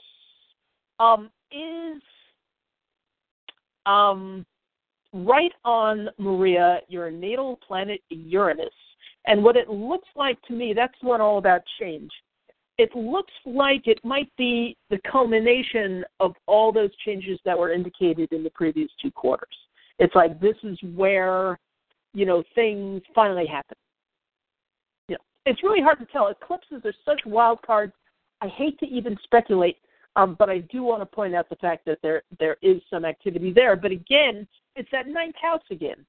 um, is um, right on Maria, your natal planet Uranus. And what it looks like to me, that's one all about change it looks like it might be the culmination of all those changes that were indicated in the previous two quarters. It's like this is where, you know, things finally happen. You know, it's really hard to tell. Eclipses are such wild cards. I hate to even speculate, um, but I do want to point out the fact that there there is some activity there. But again, it's that ninth house again.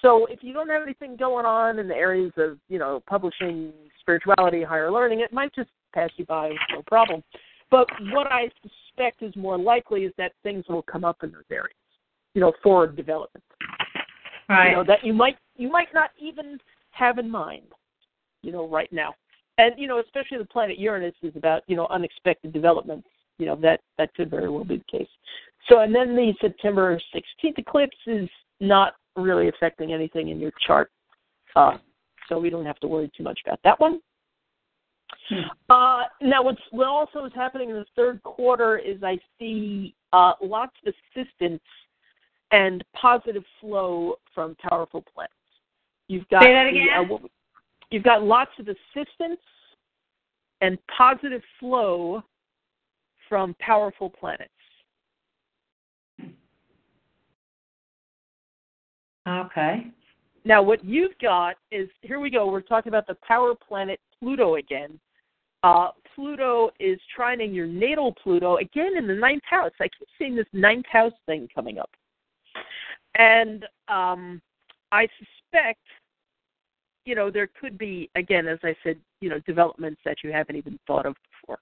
So if you don't have anything going on in the areas of, you know, publishing, spirituality, higher learning, it might just pass you by with no problem. But what I suspect is more likely is that things will come up in those areas, you know, for development. Right. You know, that you might you might not even have in mind, you know, right now. And you know, especially the planet Uranus is about you know unexpected developments. You know that that could very well be the case. So, and then the September 16th eclipse is not really affecting anything in your chart, uh, so we don't have to worry too much about that one. Hmm. Uh, now, what's what also is happening in the third quarter is I see uh, lots of assistance and positive flow from powerful planets. You've got Say that the, again? uh, you've got lots of assistance and positive flow from powerful planets. Okay. Now, what you've got is here we go. We're talking about the power planet Pluto again. Uh, Pluto is trining your natal Pluto again in the ninth house. I keep seeing this ninth house thing coming up, and um, I suspect, you know, there could be again, as I said, you know, developments that you haven't even thought of before.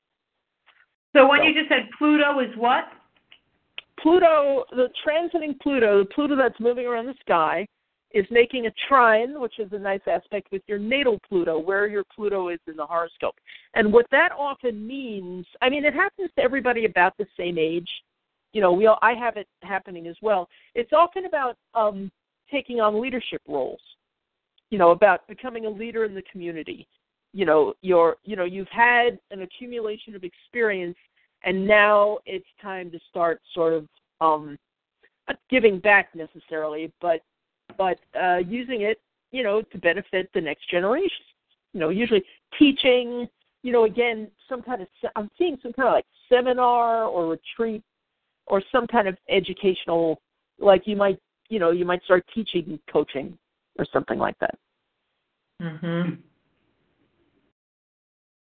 So when So- you just said Pluto is what? Pluto, the transiting Pluto, the Pluto that's moving around the sky, is making a trine, which is a nice aspect with your natal Pluto, where your Pluto is in the horoscope. And what that often means, I mean, it happens to everybody about the same age. You know, we all, I have it happening as well. It's often about um, taking on leadership roles. You know, about becoming a leader in the community. You know, you're, you know, you've had an accumulation of experience and now it's time to start sort of um not giving back necessarily but but uh using it you know to benefit the next generation you know usually teaching you know again some kind of i'm seeing some kind of like seminar or retreat or some kind of educational like you might you know you might start teaching coaching or something like that Mm-hmm.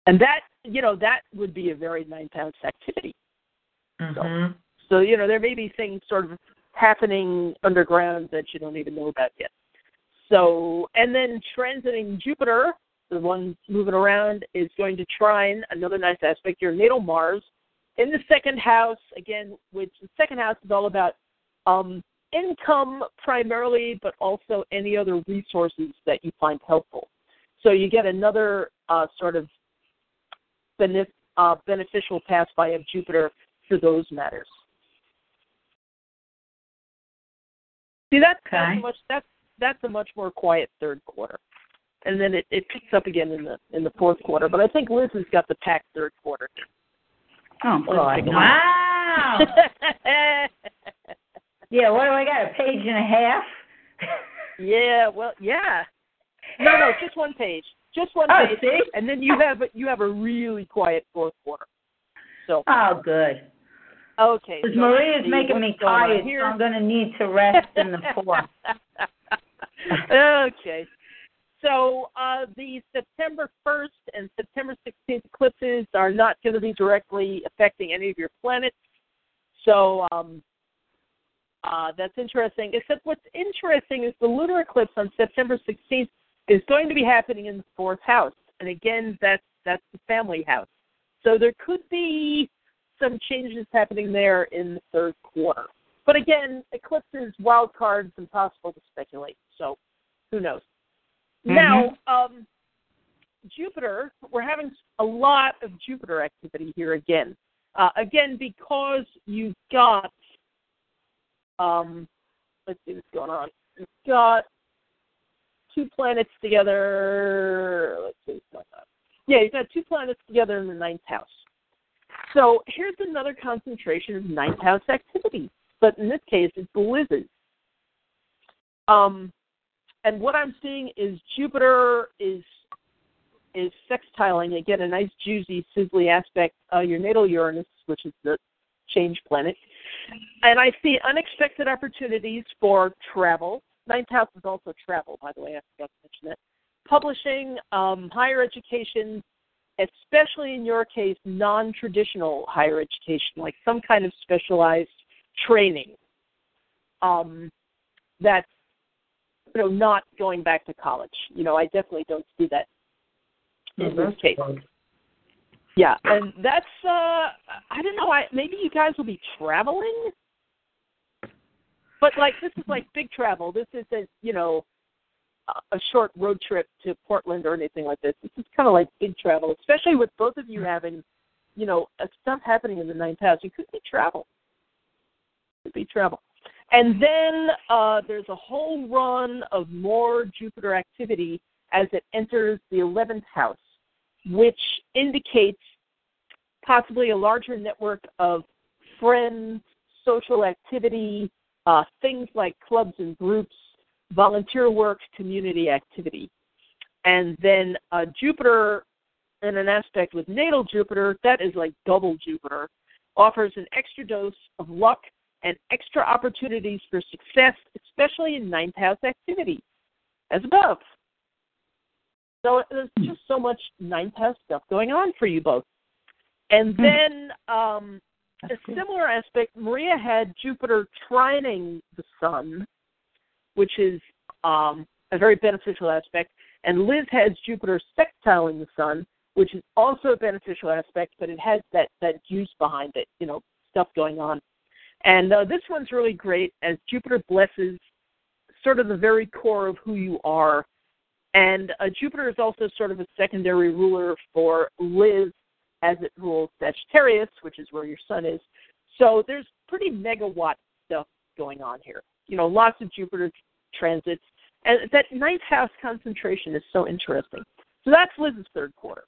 and that you know that would be a very ninth house activity Mm-hmm. So, you know, there may be things sort of happening underground that you don't even know about yet. So, and then transiting Jupiter, the one moving around, is going to trine another nice aspect, your natal Mars, in the second house, again, which the second house is all about um, income primarily, but also any other resources that you find helpful. So you get another uh, sort of benef- uh, beneficial pass by of Jupiter for those matters. See, that's Okay. much that's that's a much more quiet third quarter, and then it, it picks up again in the in the fourth quarter. But I think Liz has got the packed third quarter. Oh, God. Wow. Yeah, what do I got? A page and a half? yeah, well, yeah. No, no, just one page, just one Oh, page, see? and then you have a, you have a really quiet fourth quarter. So Oh, good. Okay, Because so Maria's making me tired, so. I'm going to need to rest in the fourth. okay. So uh, the September 1st and September 16th eclipses are not going to be directly affecting any of your planets. So um, uh, that's interesting. Except what's interesting is the lunar eclipse on September 16th is going to be happening in the fourth house, and again, that's that's the family house. So there could be some changes happening there in the third quarter. But again, eclipses, wild cards, impossible to speculate. So who knows? Now, um, Jupiter, we're having a lot of Jupiter activity here again. Uh, again, because you've got, um, let's see what's going on. You've got two planets together. Let's see what's going on. Yeah, you've got two planets together in the ninth house. So here's another concentration of ninth house activity, but in this case, it's Liz's. Um, and what I'm seeing is Jupiter is is sextiling again a nice juicy sizzly aspect uh, your natal Uranus, which is the change planet, and I see unexpected opportunities for travel. Ninth house is also travel, by the way. I forgot to mention that. Publishing, um, higher education, especially in your case, non-traditional higher education, like some kind of specialized training. Um, that's you know, not going back to college. You know, I definitely don't see that in Oh, this case. Yeah, and that's uh I don't know, I maybe you guys will be traveling. But like this is like big travel. This isn't, you know, a- short road trip to Portland or anything like this. This is kind of like big travel, especially with both of you having, you know, stuff happening in the ninth house. It could be travel. Could be travel. And then uh, there's a whole run of more Jupiter activity as it enters the 11th house, which indicates possibly a larger network of friends, social activity, uh, things like clubs and groups, volunteer work, community activity. And then uh, Jupiter, in an aspect with natal Jupiter, that is like double Jupiter, offers an extra dose of luck and extra opportunities for success, especially in ninth house activity, as above. So there's just so much ninth house stuff going on for you both. And then um, a similar aspect, Maria had Jupiter trining the sun, which is um, a very beneficial aspect, and Liz has Jupiter sextiling the sun, which is also a beneficial aspect, but it has that that juice behind it, you know, stuff going on. And uh, this one's really great as Jupiter blesses sort of the very core of who you are. And uh, Jupiter is also sort of a secondary ruler for Liz as it rules Sagittarius, which is where your sun is. So there's pretty megawatt stuff going on here. You know, lots of Jupiter transits. And that ninth house concentration is so interesting. So that's Liz's third quarter.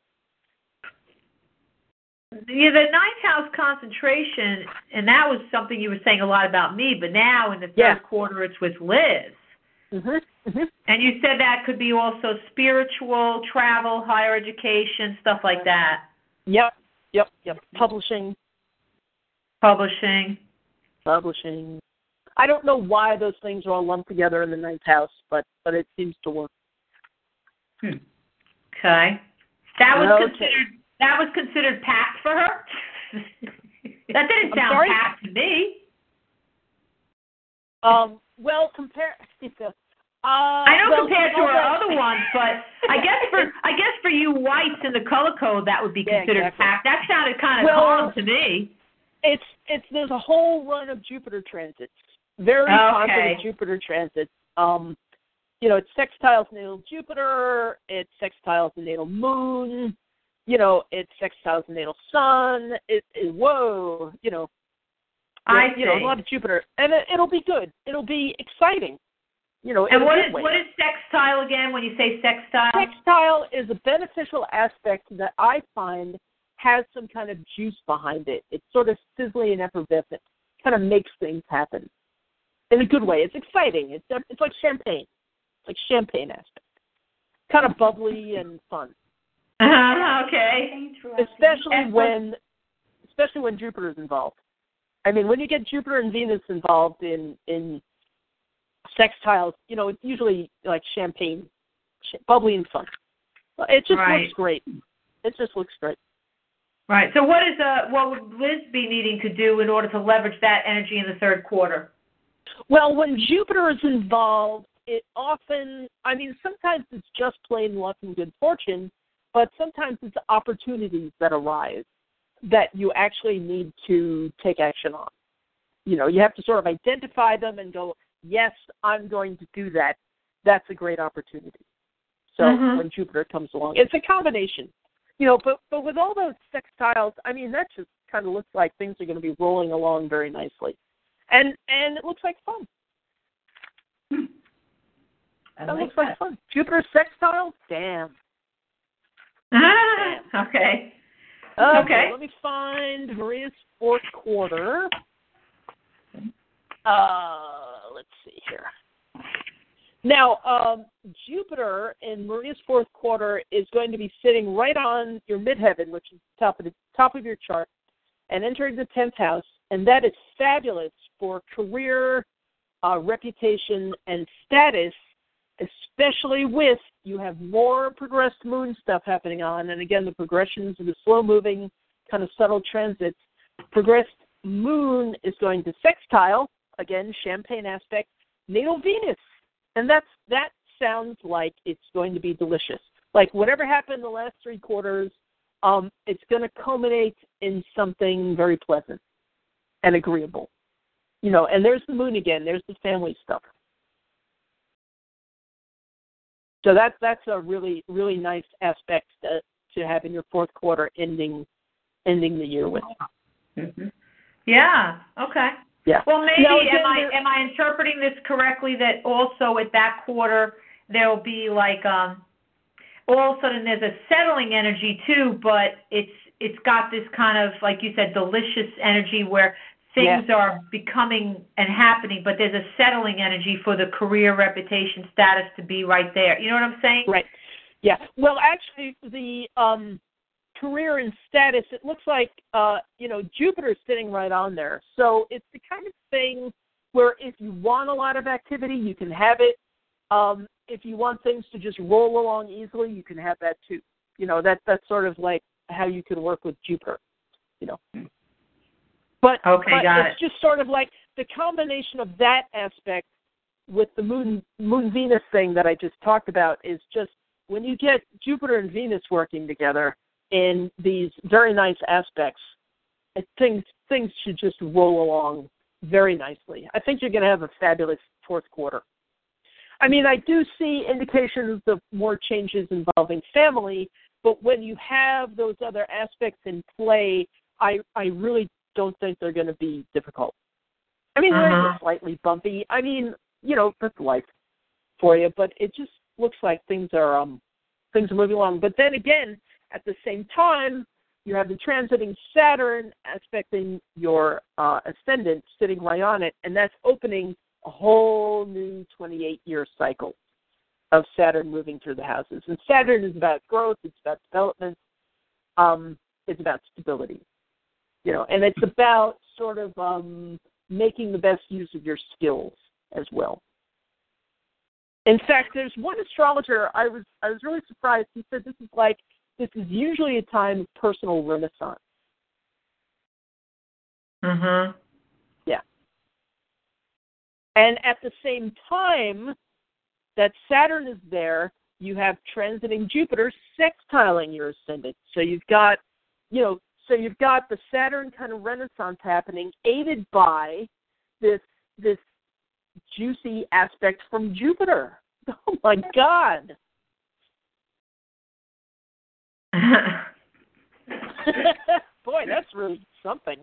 Yeah, the ninth house concentration, and that was something you were saying a lot about me, but now in the third Yeah. quarter it's with Liz. Mm-hmm. Mm-hmm. And you said that could be also spiritual, travel, higher education, stuff like that. Yep, yep, yep. Publishing, Publishing. publishing. I don't know why those things are all lumped together in the ninth house, but but it seems to work. Okay. That was Okay. considered that was considered packed for her? that didn't sound packed to me. Um, well, compare. Uh, I know well, compared to all her that- other ones, but I guess for I guess for you whites in the color code that would be Yeah, considered exactly. packed. That sounded kind of Well, calm to me. It's it's there's a whole run of Jupiter transits, very Okay. positive Jupiter transits. Um, you know, it's sextiles natal Jupiter, it's sextiles the natal Moon, you know, it's sextiles the natal Sun. It, it whoa, you know, I you know, see. a lot of Jupiter, and it, it'll be good. It'll be exciting. You know, And what is way. what is sextile again when you say sextile? Textile is a beneficial aspect that I find has some kind of juice behind it. It's sort of sizzling and effervescent. Kind of makes things happen in a good way. It's exciting. It's it's like champagne. It's like champagne aspect. Kind of bubbly and fun, Uh, okay. Especially when especially when Jupiter is involved. I mean, when you get Jupiter and Venus involved in in sextiles, you know, it's usually like champagne, bubbly and fun. It just Right. looks great. It just looks great. Right. So what is uh what would Liz be needing to do in order to leverage that energy in the third quarter? Well, when Jupiter is involved, it often, I mean, sometimes it's just plain luck and good fortune, but sometimes it's opportunities that arise that you actually need to take action on. You know, you have to sort of identify them and go, yes, I'm going to do that. That's a great opportunity. So Mhm. when Jupiter comes along, it's a combination. You know, but but with all those sextiles, I mean, that just kind of looks like things are going to be rolling along very nicely, and and it looks like fun. I That like looks like fun. Jupiter sextile, damn. okay. Okay, Okay. let me find Maria's fourth quarter. Uh, let's see here. Now, um, Jupiter in Maria's fourth quarter is going to be sitting right on your midheaven, which is top of the top of your chart, and entering the tenth house, and that is fabulous for career, uh, reputation, and status. Especially with you have more progressed moon stuff happening on, and again the progressions of the slow moving, kind of subtle transits. Progressed moon is going to sextile again, champagne aspect, natal Venus and that's that sounds like it's going to be delicious. Like whatever happened the last three quarters, um, it's going to culminate in something very pleasant and agreeable. You know, and there's the moon again. There's the family stuff. So that's that's a really really nice aspect to, to have in your fourth quarter ending ending the year with. Mm-hmm. Yeah. Okay. Yeah. Well, maybe Now, am I am I interpreting this correctly? That also at that quarter there will be like um, all of a sudden there's a settling energy too, but it's it's got this kind of like you said delicious energy where things are becoming and happening, but there's a settling energy for the career reputation status to be right there. You know what I'm saying? Right. Yeah. Well, actually, the um, career and status, it looks like, uh, you know, Jupiter's sitting right on there. So it's the kind of thing where if you want a lot of activity, you can have it. Um, if you want things to just roll along easily, you can have that too. You know, that that's sort of like how you can work with Jupiter. You know. But, Okay, but it's just sort of like the combination of that aspect with the moon moon Venus thing that I just talked about is just when you get Jupiter and Venus working together in these very nice aspects, I think things should just roll along very nicely. I think you're going to have a fabulous fourth quarter. I mean, I do see indications of more changes involving family, but when you have those other aspects in play, I I really don't think they're going to be difficult. I mean, they're Uh-huh. slightly bumpy. I mean, you know, that's life for you, but it just looks like things are um things are moving along. But then again, at the same time, you have the transiting Saturn aspecting your uh, ascendant sitting right on it, and that's opening a whole new 28 year cycle of Saturn moving through the houses. And Saturn is about growth, it's about development, um, it's about stability. You know, and it's about sort of um, making the best use of your skills as well. In fact, there's one astrologer I was I was really surprised. He said this is like this is usually a time of personal renaissance. Mhm. Yeah. And at the same time that Saturn is there, you have transiting Jupiter sextiling your ascendant. So you've got, you know, so you've got the Saturn kind of renaissance happening, aided by this this juicy aspect from Jupiter. Oh my God! Boy, that's really something.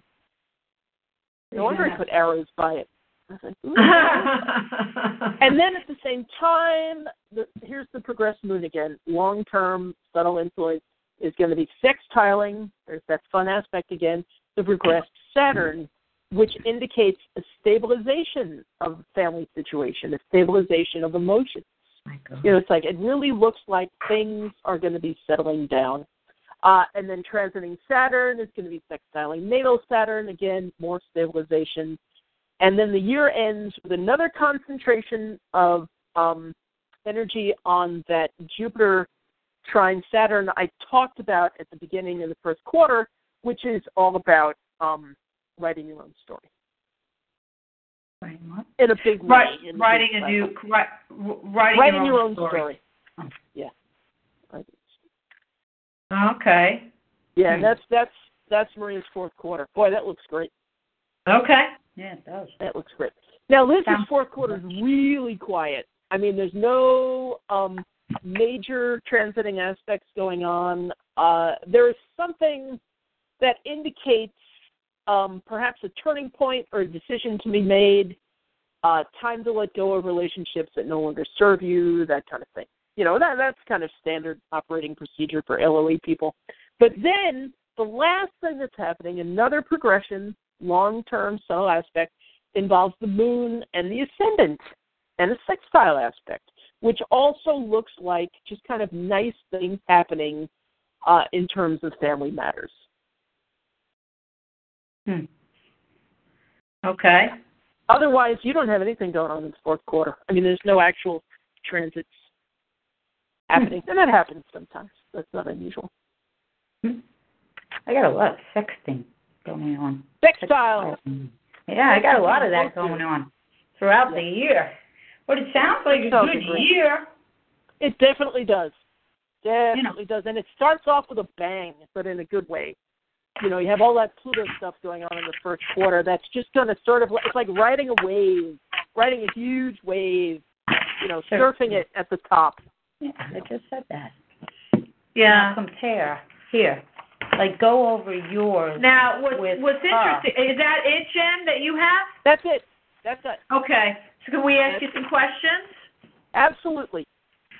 No wonder I put arrows by it. Like, and then at the same time, the, here's the progressed moon again. Long term subtle influence is going to be sextiling. There's that fun aspect again. The progressed Saturn, which indicates a stabilization of family situation, a stabilization of emotions. You know, it's like it really looks like things are going to be settling down. Uh, and then transiting Saturn is going to be sextiling natal Saturn again, more stabilization. And then the year ends with another concentration of um, energy on that Jupiter trine Saturn I talked about at the beginning of the first quarter, which is all about um, writing your own story in a big way. Right, in writing big a new, writing, writing your own story. Oh. Yeah. Okay. Yeah, Hmm. and that's that's that's Maria's fourth quarter. Boy, that looks great. Okay. Yeah, it does. That looks great. Now Liz's fourth quarter is really quiet. I mean, there's no um major transiting aspects going on. Uh there is something that indicates um perhaps a turning point or a decision to be made, uh time to let go of relationships that no longer serve you, that kind of thing. You know, that that's kind of standard operating procedure for LOE people. But then the last thing that's happening, another progression, long term subtle aspect, involves the moon and the ascendant and a sextile aspect, which also looks like just kind of nice things happening uh, in terms of family matters. Hmm. Okay. Otherwise, you don't have anything going on in the fourth quarter. I mean, there's no actual transits happening, and that happens sometimes. That's not unusual. I got a lot of sexting going on. Sextile. Yeah, I got a lot of that going on throughout the year. But it sounds like a Sounds good great. year. It definitely does. Definitely does. And it starts off with a bang, but in a good way. You know, you have all that Pluto stuff going on in the first quarter that's just going to sort of, it's like riding a wave, riding a huge wave, you know, surfing it at the top. Yeah, I just said that. Yeah. Now compare here. Like go over yours. Now, what's, With what's her. interesting is that it, Jen, that you have? That's it. That's it. Okay. So can we ask you some questions? Absolutely.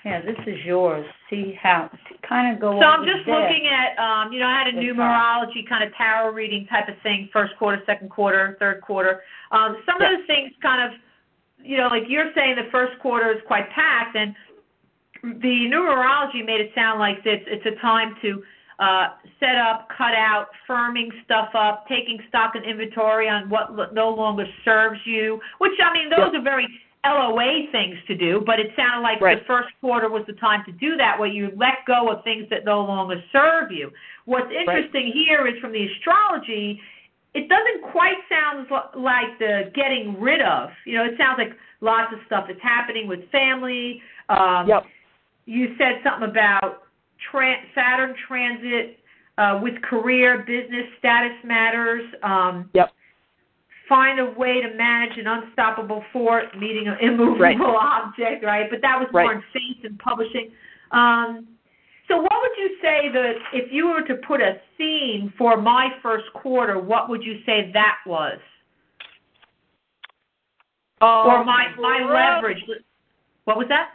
Yeah, this is yours. See how kind of go So I'm just there. looking at, um, you know, I had a numerology kind of tarot reading type of thing, first quarter, second quarter, third quarter. Um, some Yeah. of the things kind of, you know, like you're saying the first quarter is quite packed, and the numerology made it sound like it's, it's a time to uh, set up, cut out, firming stuff up, taking stock and inventory on what lo- no longer serves you, which, I mean, those are very LOA things to do, but it sounded like Right. the first quarter was the time to do that, where you let go of things that no longer serve you. What's interesting here is from the astrology, it doesn't quite sound li- like the getting rid of. You know, it sounds like lots of stuff is happening with family. Um, Yep. You said something about tran Saturn transit uh, with career, business, status matters. Um, Yep. Find a way to manage an unstoppable force, meeting an immovable Right. object, right? But that was more in faith and publishing. Um, so, what would you say that if you were to put a theme for my first quarter, what would you say that was? or Um, my my rough- leverage? What was that?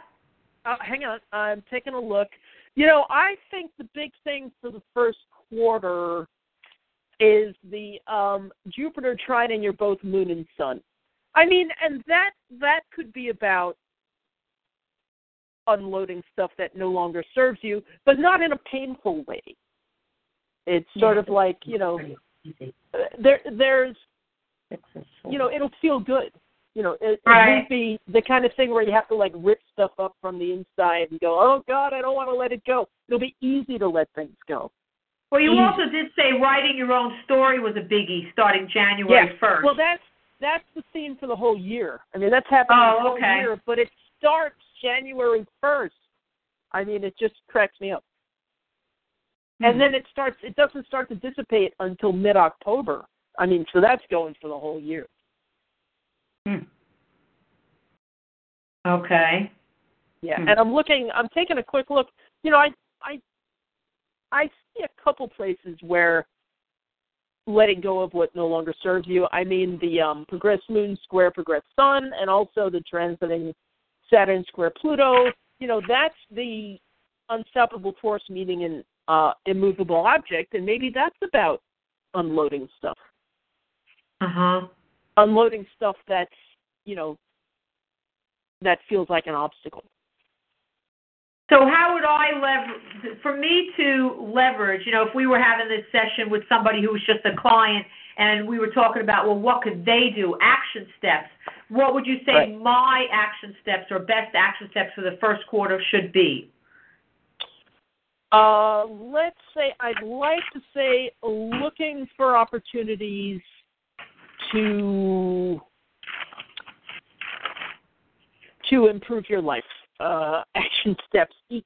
Uh, hang on, I'm taking a look. You know, I think the big thing for the first quarter is the um, Jupiter trine and you're both Moon and Sun. I mean, and that that could be about unloading stuff that no longer serves you, but not in a painful way. It's sort of like you know, there there's you know, it'll feel good. You know, it, it Right. won't be the kind of thing where you have to like rip stuff up from the inside and go, oh God, I don't want to let it go. It'll be easy to let things go. Well, you Easy. also did say writing your own story was a biggie starting January Yeah. first. Well, that's that's the theme for the whole year. I mean, that's happening Oh, the whole okay. year, but it starts January first. I mean, it just cracks me up. Hmm. And then it starts. It doesn't start to dissipate until mid October. I mean, so that's going for the whole year. Hmm. okay. Yeah, Hmm. and I'm looking. I'm taking a quick look. You know, I I I see a couple places where letting go of what no longer serves you. I mean, the um, progress Moon square progress Sun, and also the transiting Saturn square Pluto. You know, that's the unstoppable force meeting an uh, immovable object, and maybe that's about unloading stuff, Uh huh. Unloading stuff that's you know that feels like an obstacle. So how would I leverage, for me to leverage, you know, if we were having this session with somebody who was just a client and we were talking about, well, what could they do, action steps, what would you say Right. my action steps or best action steps for the first quarter should be? Uh, let's say I'd like to say looking for opportunities to to improve your life. Uh, action steps. Eek.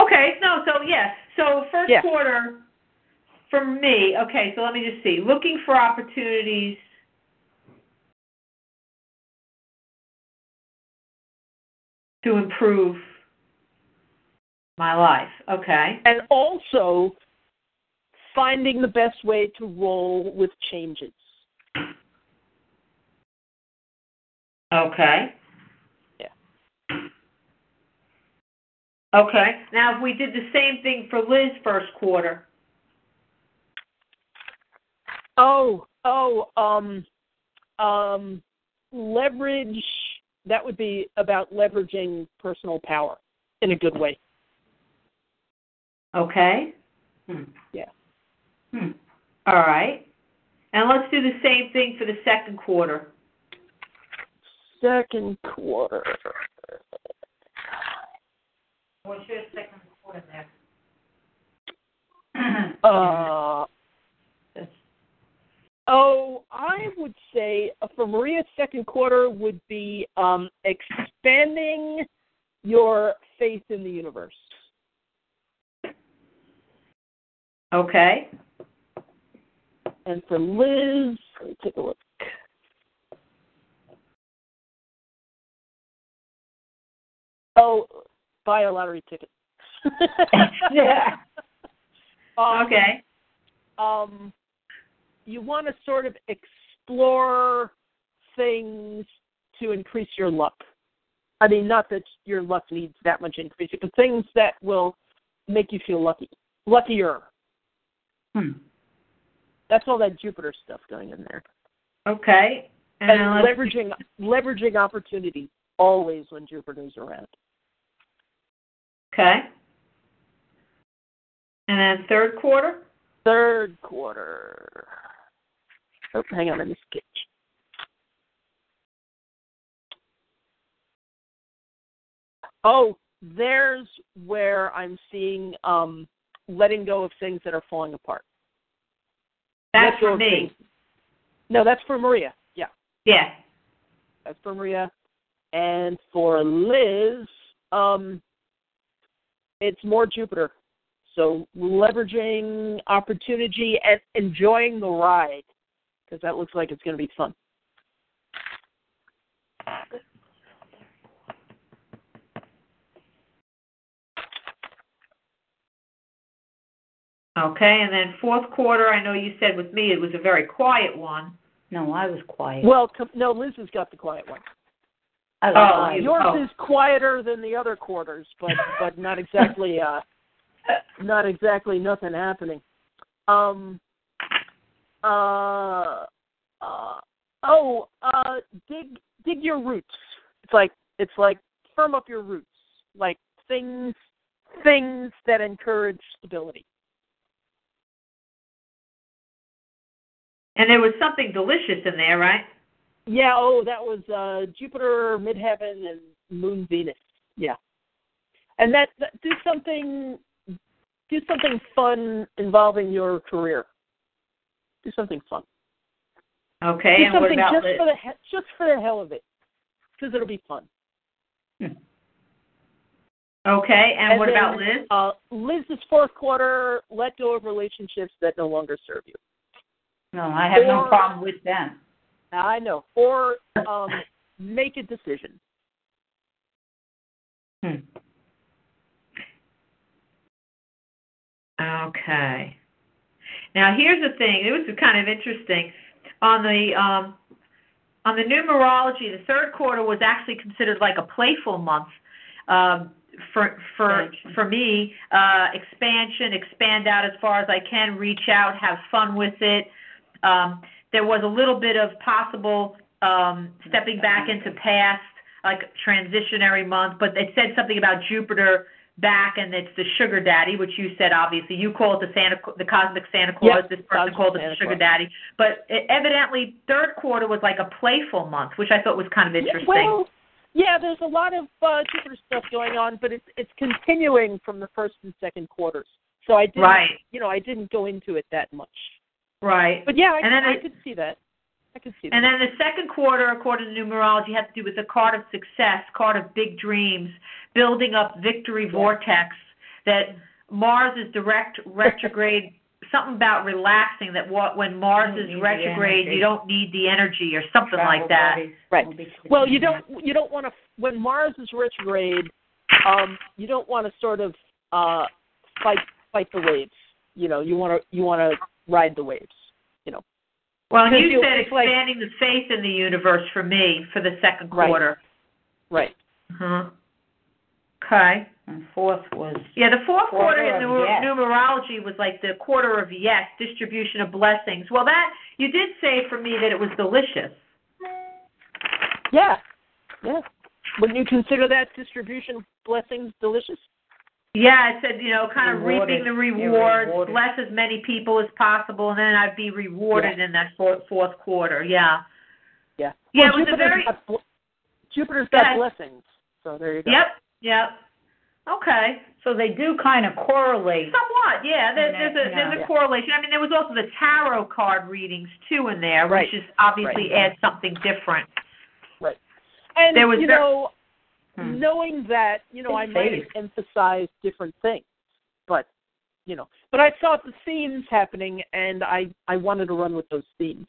Okay, no, so yeah, so first Yeah. quarter for me, okay, so let me just see. Looking for opportunities. To improve my life. Okay. And also finding the best way to roll with changes. Okay. Yeah. Okay. Now, if we did the same thing for Liz first quarter. Oh, oh, um, um, leverage. That would be about leveraging personal power in a good way. Okay. Hmm. Yeah. Hmm. All right. And let's do the same thing for the second quarter. Second quarter. What's your second quarter there? Uh, Oh, I would say uh, for Maria's second quarter would be um, expanding your faith in the universe. Okay. And for Liz, let me take a look. Oh, buy a lottery ticket. Yeah. Um, Okay. um, you want to sort of explore things to increase your luck. I mean, not that your luck needs that much increase, but things that will make you feel lucky, luckier. Hmm. That's all that Jupiter stuff going in there, Okay. And, and leveraging leveraging opportunity always when Jupiter's around. Okay. And then third quarter? Third quarter. Oh, hang on, let me sketch. Oh, there's where I'm seeing um, letting go of things that are falling apart. That's for me. No, that's for Maria. Yeah, Yeah. that's for Maria. And for Liz, um, it's more Jupiter. So leveraging opportunity and enjoying the ride because that looks like it's going to be fun. Okay. And then fourth quarter, I know you said with me it was a very quiet one. No, I was quiet. Well, no, Liz has got the quiet one. Oh, quiet. you- Yours oh. is quieter than the other quarters, but but not exactly uh not exactly nothing happening. Um uh uh oh, uh dig dig your roots. It's like it's like firm up your roots. Like things things that encourage stability. And there was something delicious in there, right? Yeah, oh, that was uh Jupiter, Midheaven, and Moon, Venus. Yeah, and that, that do something, do something fun involving your career. Do something fun. Okay. do and what something about just Liz? for the just for the hell of it, because it'll be fun. Okay. And, what then, about Liz? Uh, Liz's fourth quarter. Let go of relationships that no longer serve you. No, I have no problem with them. I know. Or um, make a decision. Hmm. Okay. Now here's the thing. It was kind of interesting on the um, on the numerology. The third quarter was actually considered like a playful month um, for for for me. Uh, expansion, expand out as far as I can, reach out, have fun with it. Um, there was a little bit of possible um, stepping back into past, like transitionary month, but it said something about Jupiter back, and it's the sugar daddy, which you said obviously. You call it the Santa, the cosmic Santa Claus. Yep, this person called it the sugar Claus. daddy. But it, evidently, third quarter was like a playful month, which I thought was kind of interesting. Well, yeah, there's a lot of uh, Jupiter stuff going on, but it's it's continuing from the first and second quarters. So I didn't, Right. you know, I didn't go into it that much. Right. But yeah, I, And then I it- could see that. I could see that. And then the second quarter, according to numerology, has to do with the card of success, card of big dreams, building up victory vortex. That Mars is direct retrograde. something about relaxing. That what when Mars is retrograde, you don't need the energy or something Travel like that. buddies Right. well, you don't you don't want to when Mars is retrograde, um, you don't want to sort of uh, fight fight the waves. You know, you want to you want to ride the waves. You know. Well, Because you you- said it's like- expanding the faith in the universe for me for the second quarter. Right. Uh-huh. Okay. And fourth was Yeah, the fourth quarter, Quarter in of numer- yes. numerology was like the quarter of yes, distribution of blessings. Well, that you did say for me that it was delicious. Yeah. Yeah. Wouldn't you consider that distribution blessings delicious? Yeah, it said you know, kind of Rewarded. reaping the rewards, rewarded. bless as many people as possible, and then I'd be rewarded in that fourth, fourth quarter. Yeah. Yeah. Yeah, Well, it was a Jupiter's very- got bl- Jupiter's Go got ahead. blessings. So there you go. Yep. Yep. Okay. so they do kind of correlate. Somewhat. Somewhat, yeah. There, there's a there's a Yeah. correlation. I mean, there was also the tarot card readings too in there, Right. which is obviously Right. adds something different. Right. And There was you ver- know, Hmm. knowing that, you know, I It's might have emphasized different things, but you know, but I saw the themes happening, and I I wanted to run with those themes.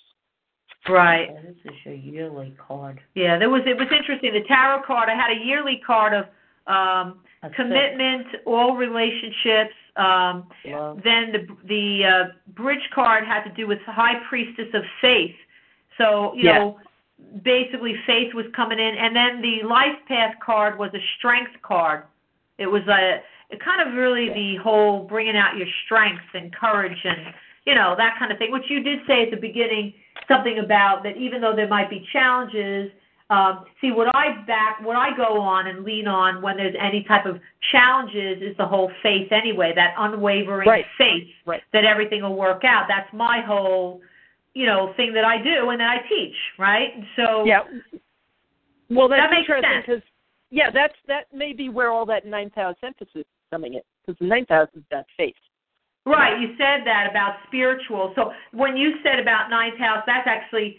Right. Oh, This is your yearly card. Yeah, there was it was interesting. The tarot card. I had a yearly card of um, A six. commitment, all relationships. Um, Love. then the the uh, bridge card had to do with high priestess of faith. So you Yeah. know, basically faith was coming in, and then the life path card was a strength card. It was a it kind of really the whole bringing out your strengths and courage and you know that kind of thing. Which you did say at the beginning something about that even though there might be challenges. Um, see what I back, what I go on and lean on when there's any type of challenges is the whole faith anyway. That unwavering Right. faith Right. that everything will work out. That's my whole, you know, thing that I do and that I teach, right? So Yeah. Well, that's That makes interesting sense. because yeah, that's that may be where all that ninth house emphasis is coming in because the ninth house is that faith. Right, you said that about spiritual. So when you said about ninth house, that's actually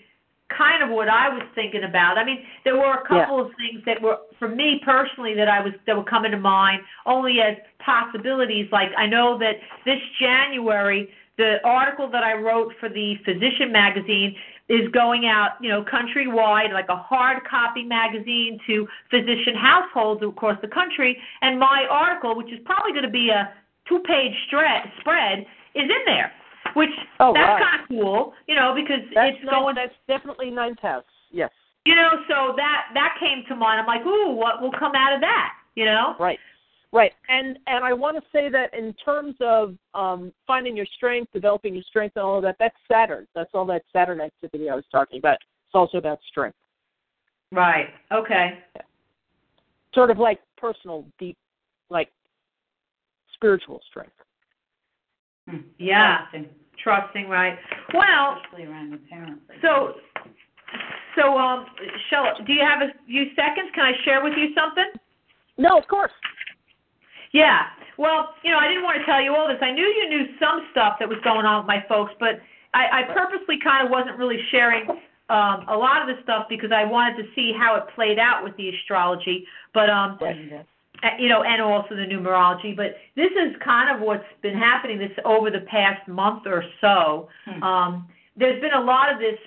kind of what I was thinking about. I mean, there were a couple of things that were for me personally that I was that were coming to mind only as possibilities. Like I know that this January, the article that I wrote for the Physician magazine is going out, you know, countrywide, like a hard copy magazine to physician households across the country. And my article, which is probably going to be a two-page stre- spread, is in there, which Oh, that's kind of cool, you know, because That's it's ninth- going, That's definitely ninth house. Yes. you know, so that that came to mind. I'm like, ooh, what will come out of that, you know? Right. Right. And and I want to say that in terms of um finding your strength, developing your strength and all of that, that's Saturn. That's all that Saturn activity I was talking about. It's also about strength. Right. Okay. Sort of like personal deep like spiritual strength. Hmm. Yeah. Trusting, Trusting, right? Well, Especially around your parents. so so um, Shell, do you have a few seconds? Can I share with you something? No, of course. Yeah. Well, you know, I didn't want to tell you all this. I knew you knew some stuff that was going on with my folks, but I, I purposely kind of wasn't really sharing um, a lot of the stuff because I wanted to see how it played out with the astrology. But um, you know, and also the numerology. But this is kind of what's been happening this over the past month or so. Hmm. Um, there's been a lot of this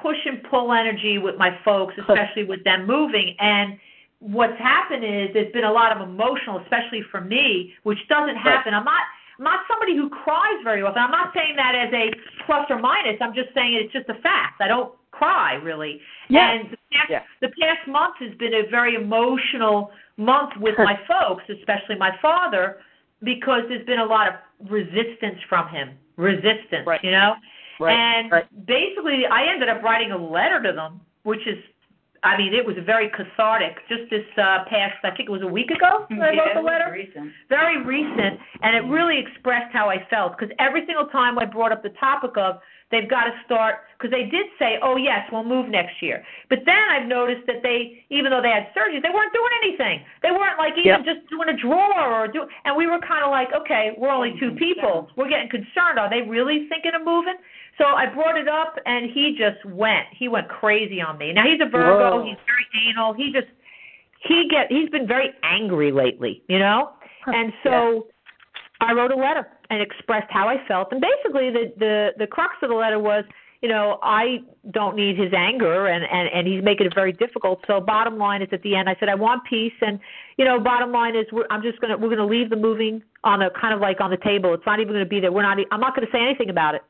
push and pull energy with my folks, especially with them moving. And what's happened is there's been a lot of emotional, especially for me, which doesn't happen. I'm not. I'm not somebody who cries very often. I'm not saying that as a plus or minus. I'm just saying it's just a fact. I don't cry really. Yeah. And the past, Yeah. the past month has been a very emotional month with my folks, especially my father, because there's been a lot of resistance from him. Resistance, Right. you know? Right. And right. basically, I ended up writing a letter to them, which is, I mean, it was very cathartic. Just this uh, past, I think it was a week ago, that I yeah, wrote the letter recent. very recent, and it really expressed how I felt. Because every single time I brought up the topic of they've got to start, because they did say, "Oh yes, we'll move next year," but then I've noticed that they, even though they had surgeries, they weren't doing anything. They weren't like even Yep. just doing a drawer or do, and we were kind of like, "Okay, we're only two people. We're getting concerned. Are they really thinking of moving?" So I brought it up, and he just went. He went crazy on me. Now he's a Virgo. Whoa. He's very anal. He just he get he's been very angry lately, you know? And so I wrote a letter and expressed how I felt and basically the the the crux of the letter was, you know, I don't need his anger and and and he's making it very difficult. So bottom line is at the end I said I want peace and you know, bottom line is we're, I'm just going to we're going to leave the moving on a kind of like on the table. It's not even going to be there. We're not I'm not going to say anything about it.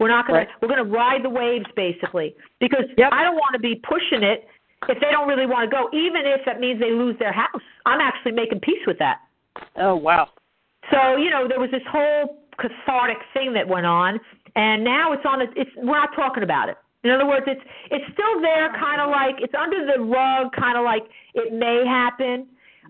We're not going Right. to we're going to ride the waves basically because Yep. I don't want to be pushing it if they don't really want to go, even if that means they lose their house. I'm actually making peace with that. Oh wow. So you know, there was this whole cathartic thing that went on, and now it's on. The, it's we're not talking about it. In other words, it's it's still there, kind of like it's under the rug, kind of like it may happen.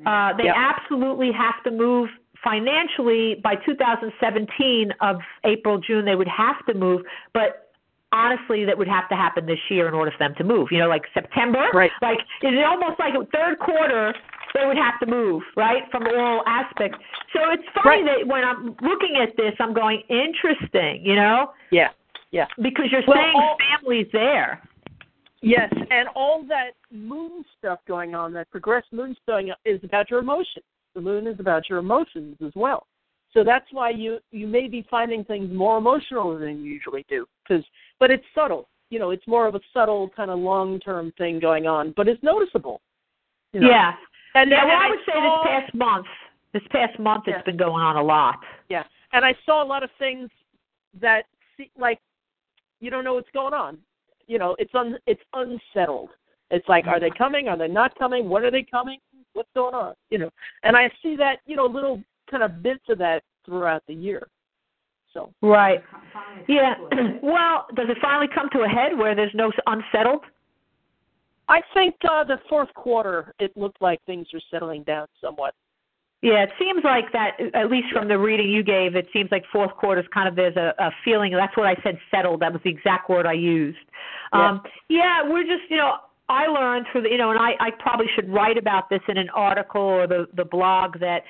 Uh, they Yep. absolutely have to move financially by 2017 of April June. They would have to move, but honestly, that would have to happen this year in order for them to move. You know, like September, Right. like it's almost like third quarter they would have to move, right, from all aspects. So it's funny Right. that when I'm looking at this, I'm going interesting, you know, Yeah. Yeah. because you're Well, saying all- families there. Yes, and all that moon stuff going on, that progressed moon stuff is about your emotions. The moon is about your emotions as well. So that's why you you may be finding things more emotional than you usually do. Cause, but it's subtle. You know, it's more of a subtle kind of long term thing going on, but it's noticeable. You know? Yeah. And Yeah, and well, I I would say saw- this past month, this past month, Yeah. it's been going on a lot. Yeah, and I saw a lot of things that see, like you don't know what's going on. You know, it's un it's unsettled. It's like, are they mm-hmm. coming? Are they not coming? When are they coming? What's going on? You know, and I see that you know little kind of bits of that throughout the year. So Right. Yeah. well, does it finally come to a head where there's no unsettled? I think uh, the fourth quarter it looked like things are settling down somewhat. Yeah, it seems like that. At least from the reading you gave, it seems like fourth quarter is kind of there's a, a feeling. That's what I said. Settled. That was the exact word I used. Yeah. Um, yeah, we're just you know I learned through the you know, and I I probably should write about this in an article or the the blog that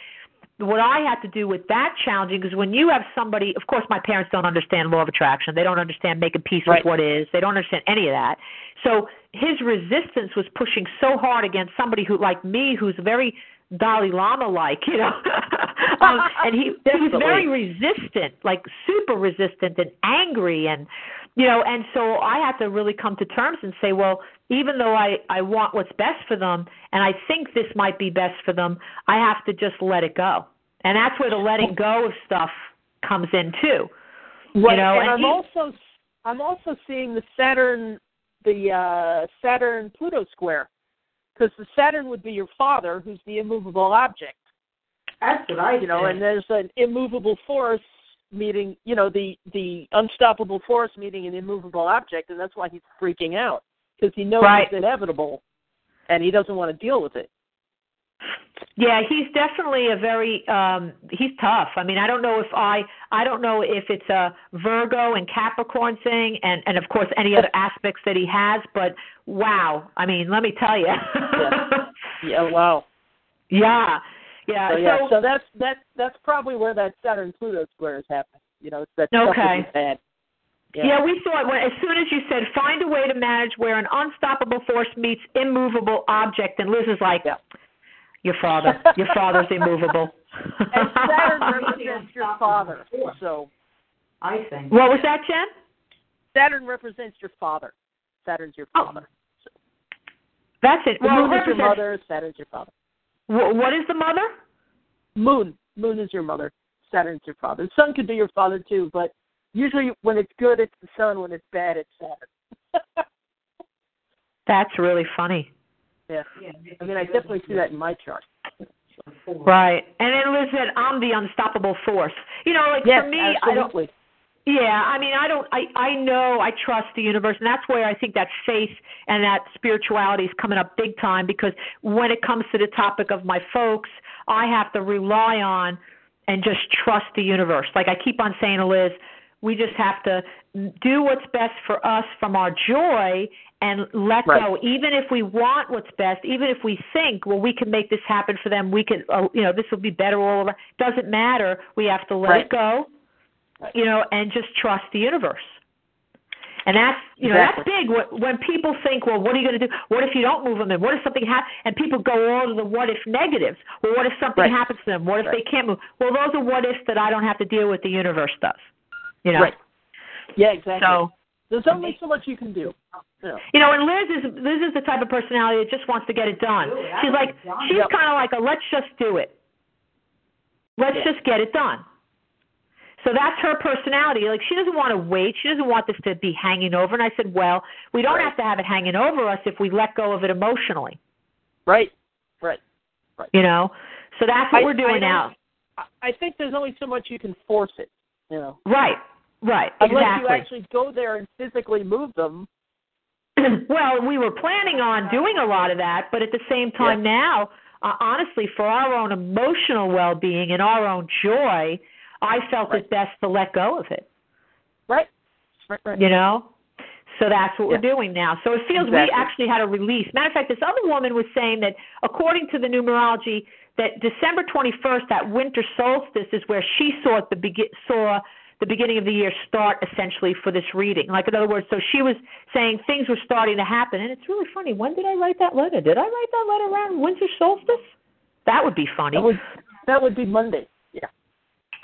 what I had to do with that challenging is when you have somebody, of course, my parents don't understand law of attraction. They don't understand making peace Right. with what is. They don't understand any of that. So his resistance was pushing so hard against somebody who, like me, who's very Dalai Lama like, you know. um, and he he was very resistant, like super resistant and angry and you know, and so I have to really come to terms and say, well, even though I I want what's best for them and I think this might be best for them, I have to just let it go. And that's where the letting go of stuff comes in too. Right, know, and, and I'm he- also I'm also seeing the Saturn the uh Saturn Pluto square because the Saturn would be your father, who's the immovable object. That's what I you know, and there's an immovable force meeting, you know, the the unstoppable force meeting an immovable object, and that's why he's freaking out because he knows Right. it's inevitable, and he doesn't want to deal with it. Yeah, he's definitely a very um he's tough. I mean, I don't know if I I don't know if it's a Virgo and Capricorn thing and and of course any other aspects that he has, but wow. I mean, let me tell you. Yeah, wow. yeah. Yeah. So yeah, so so that's that's that's probably where that Saturn Pluto square is happening. You know, it's that Okay. with his head. Yeah. we thought when, as soon as you said find a way to manage where an unstoppable force meets immovable object, and Liz is like, Yeah. your father, your father's immovable. And Saturn represents your father. So I think. what was that, Jen? Saturn represents your father. Saturn's your Oh. father. That's it. Well, moon is your mother. Saturn's your father. Wh- what is the mother? Moon. Moon is your mother. Saturn's your father. Sun could be your father too, but usually when it's good, it's the sun. When it's bad, it's Saturn. That's really funny. yeah. I mean, I definitely see that in my chart. Right. And then Liz said, I'm the unstoppable force. You know, like Yes, for me, I don't absolutely. Yeah, I mean, I don't, I, I know, I trust the universe, and that's where I think that faith and that spirituality is coming up big time because when it comes to the topic of my folks, I have to rely on and just trust the universe. Like I keep on saying to Liz, we just have to do what's best for us from our joy and let Right. go. Even if we want what's best, even if we think, well, we can make this happen for them, we can, uh, you know, this will be better all over. Doesn't matter. We have to let Right. it go. You know, and just trust the universe. And that's you know Exactly. that's big. When- When people think, well, what are you going to do? What if you don't move them? And what if something happens? And people go all to the what if negatives. Well, what if something Right. happens to them? What if Right. they can't move? Well, those are what ifs that I don't have to deal with. The universe does. You know. Right. Yeah, exactly. So There's only so much you can do. You know. you know, and Liz is Liz is the type of personality that just wants to get it done. Do She's like done. she's Yep. kind of like a let's just do it. Let's Yeah. just get it done. So that's her personality. Like she doesn't want to wait. She doesn't want this to be hanging over. And I said, well, we don't Right. have to have it hanging over us if we let go of it emotionally. Right. Right. Right. You know. So that's what I- we're doing I now. I- think there's only so much you can force it. You know. Right. Right. Unless exactly. you actually go there and physically move them. well, we were planning on doing a lot of that, but at the same time now, uh, honestly, for our own emotional well-being and our own joy, I felt Right. it best to let go of it. Right. Right. Right. You know. So that's what Yeah. we're doing now. So it feels we actually had a release. Matter of fact, this other woman was saying that according to the numerology, that December 21st, that winter solstice, is where she saw the begi- saw the beginning of the year start essentially for this reading. Like in other words, so she was saying things were starting to happen, and it's really funny. When did I write that letter? Did I write that letter around winter solstice? That would be funny. That would that would be Monday.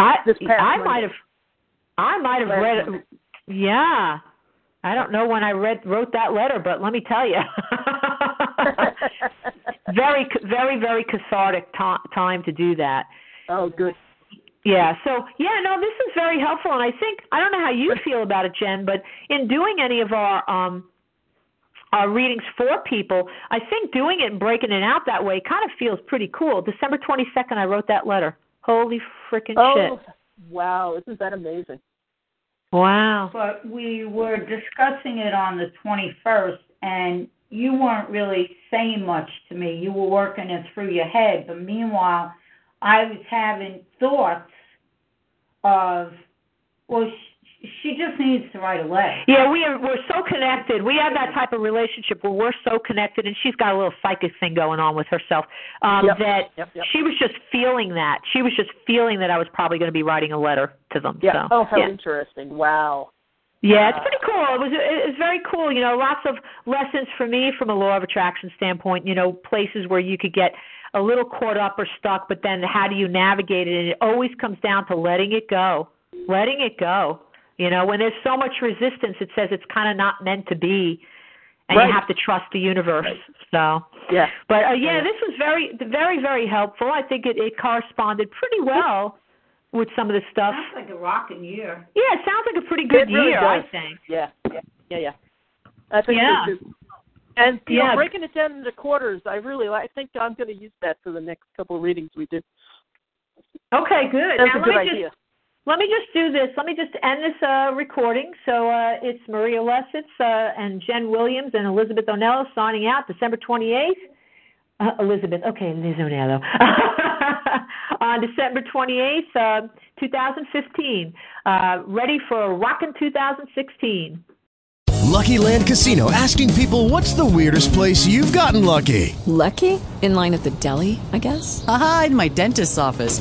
I I might have I might have read Monday. yeah. I don't know when I read wrote that letter, but let me tell you. very very very cathartic to- time to do that. Oh, good. Yeah, so yeah, no, this is very helpful and I think I don't know how you feel about it, Jen, but in doing any of our um our readings for people, I think doing it and breaking it out that way kind of feels pretty cool. December 22nd I wrote that letter. Holy freaking Oh, shit. wow! Isn't that amazing? Wow. But we were discussing it on the 21st, and you weren't really saying much to me. You were working it through your head, but meanwhile, I was having thoughts of, well, sh- she just needs to write a letter. Yeah, we are we're so connected. We have that type of relationship where we're so connected and she's got a little psychic thing going on with herself. Um Yep, that yep, yep. she was just feeling that. She was just feeling that I was probably going to be writing a letter to them. Yeah. So, oh, how yeah. interesting! Wow. Yeah, it's pretty cool. It was it's very cool. You know, lots of lessons for me from a law of attraction standpoint. You know, places where you could get a little caught up or stuck, but then how do you navigate it? And it always comes down to letting it go, letting it go. You know, when there's so much resistance, it says it's kind of not meant to be, and Right. you have to trust the universe. So, Yeah. but uh, yeah, Yeah. this was very, very, very helpful. I think it, it corresponded pretty well with some of the stuff. Sounds like a rocking year. Yeah, it sounds like a pretty good really year, I think. Yeah. Yeah. Yeah. Yeah. I think Yeah. And you Yeah. know, breaking it down into quarters, I really, I think I'm going to use that for the next couple of readings we do. Okay, good. That's now a let good me idea. just let me just do this. Let me just end this uh, recording. So uh, it's Maria Lessitz uh, and Jen Williams and Elizabeth Onello signing out December 28th. Uh, Elizabeth, okay, Liz Onello. On December 28th, uh, 2015. Uh, ready for a rockin' 2016. Lucky Land Casino asking people what's the weirdest place you've gotten lucky? Lucky? In line at the deli, I guess? Aha, in my dentist's office.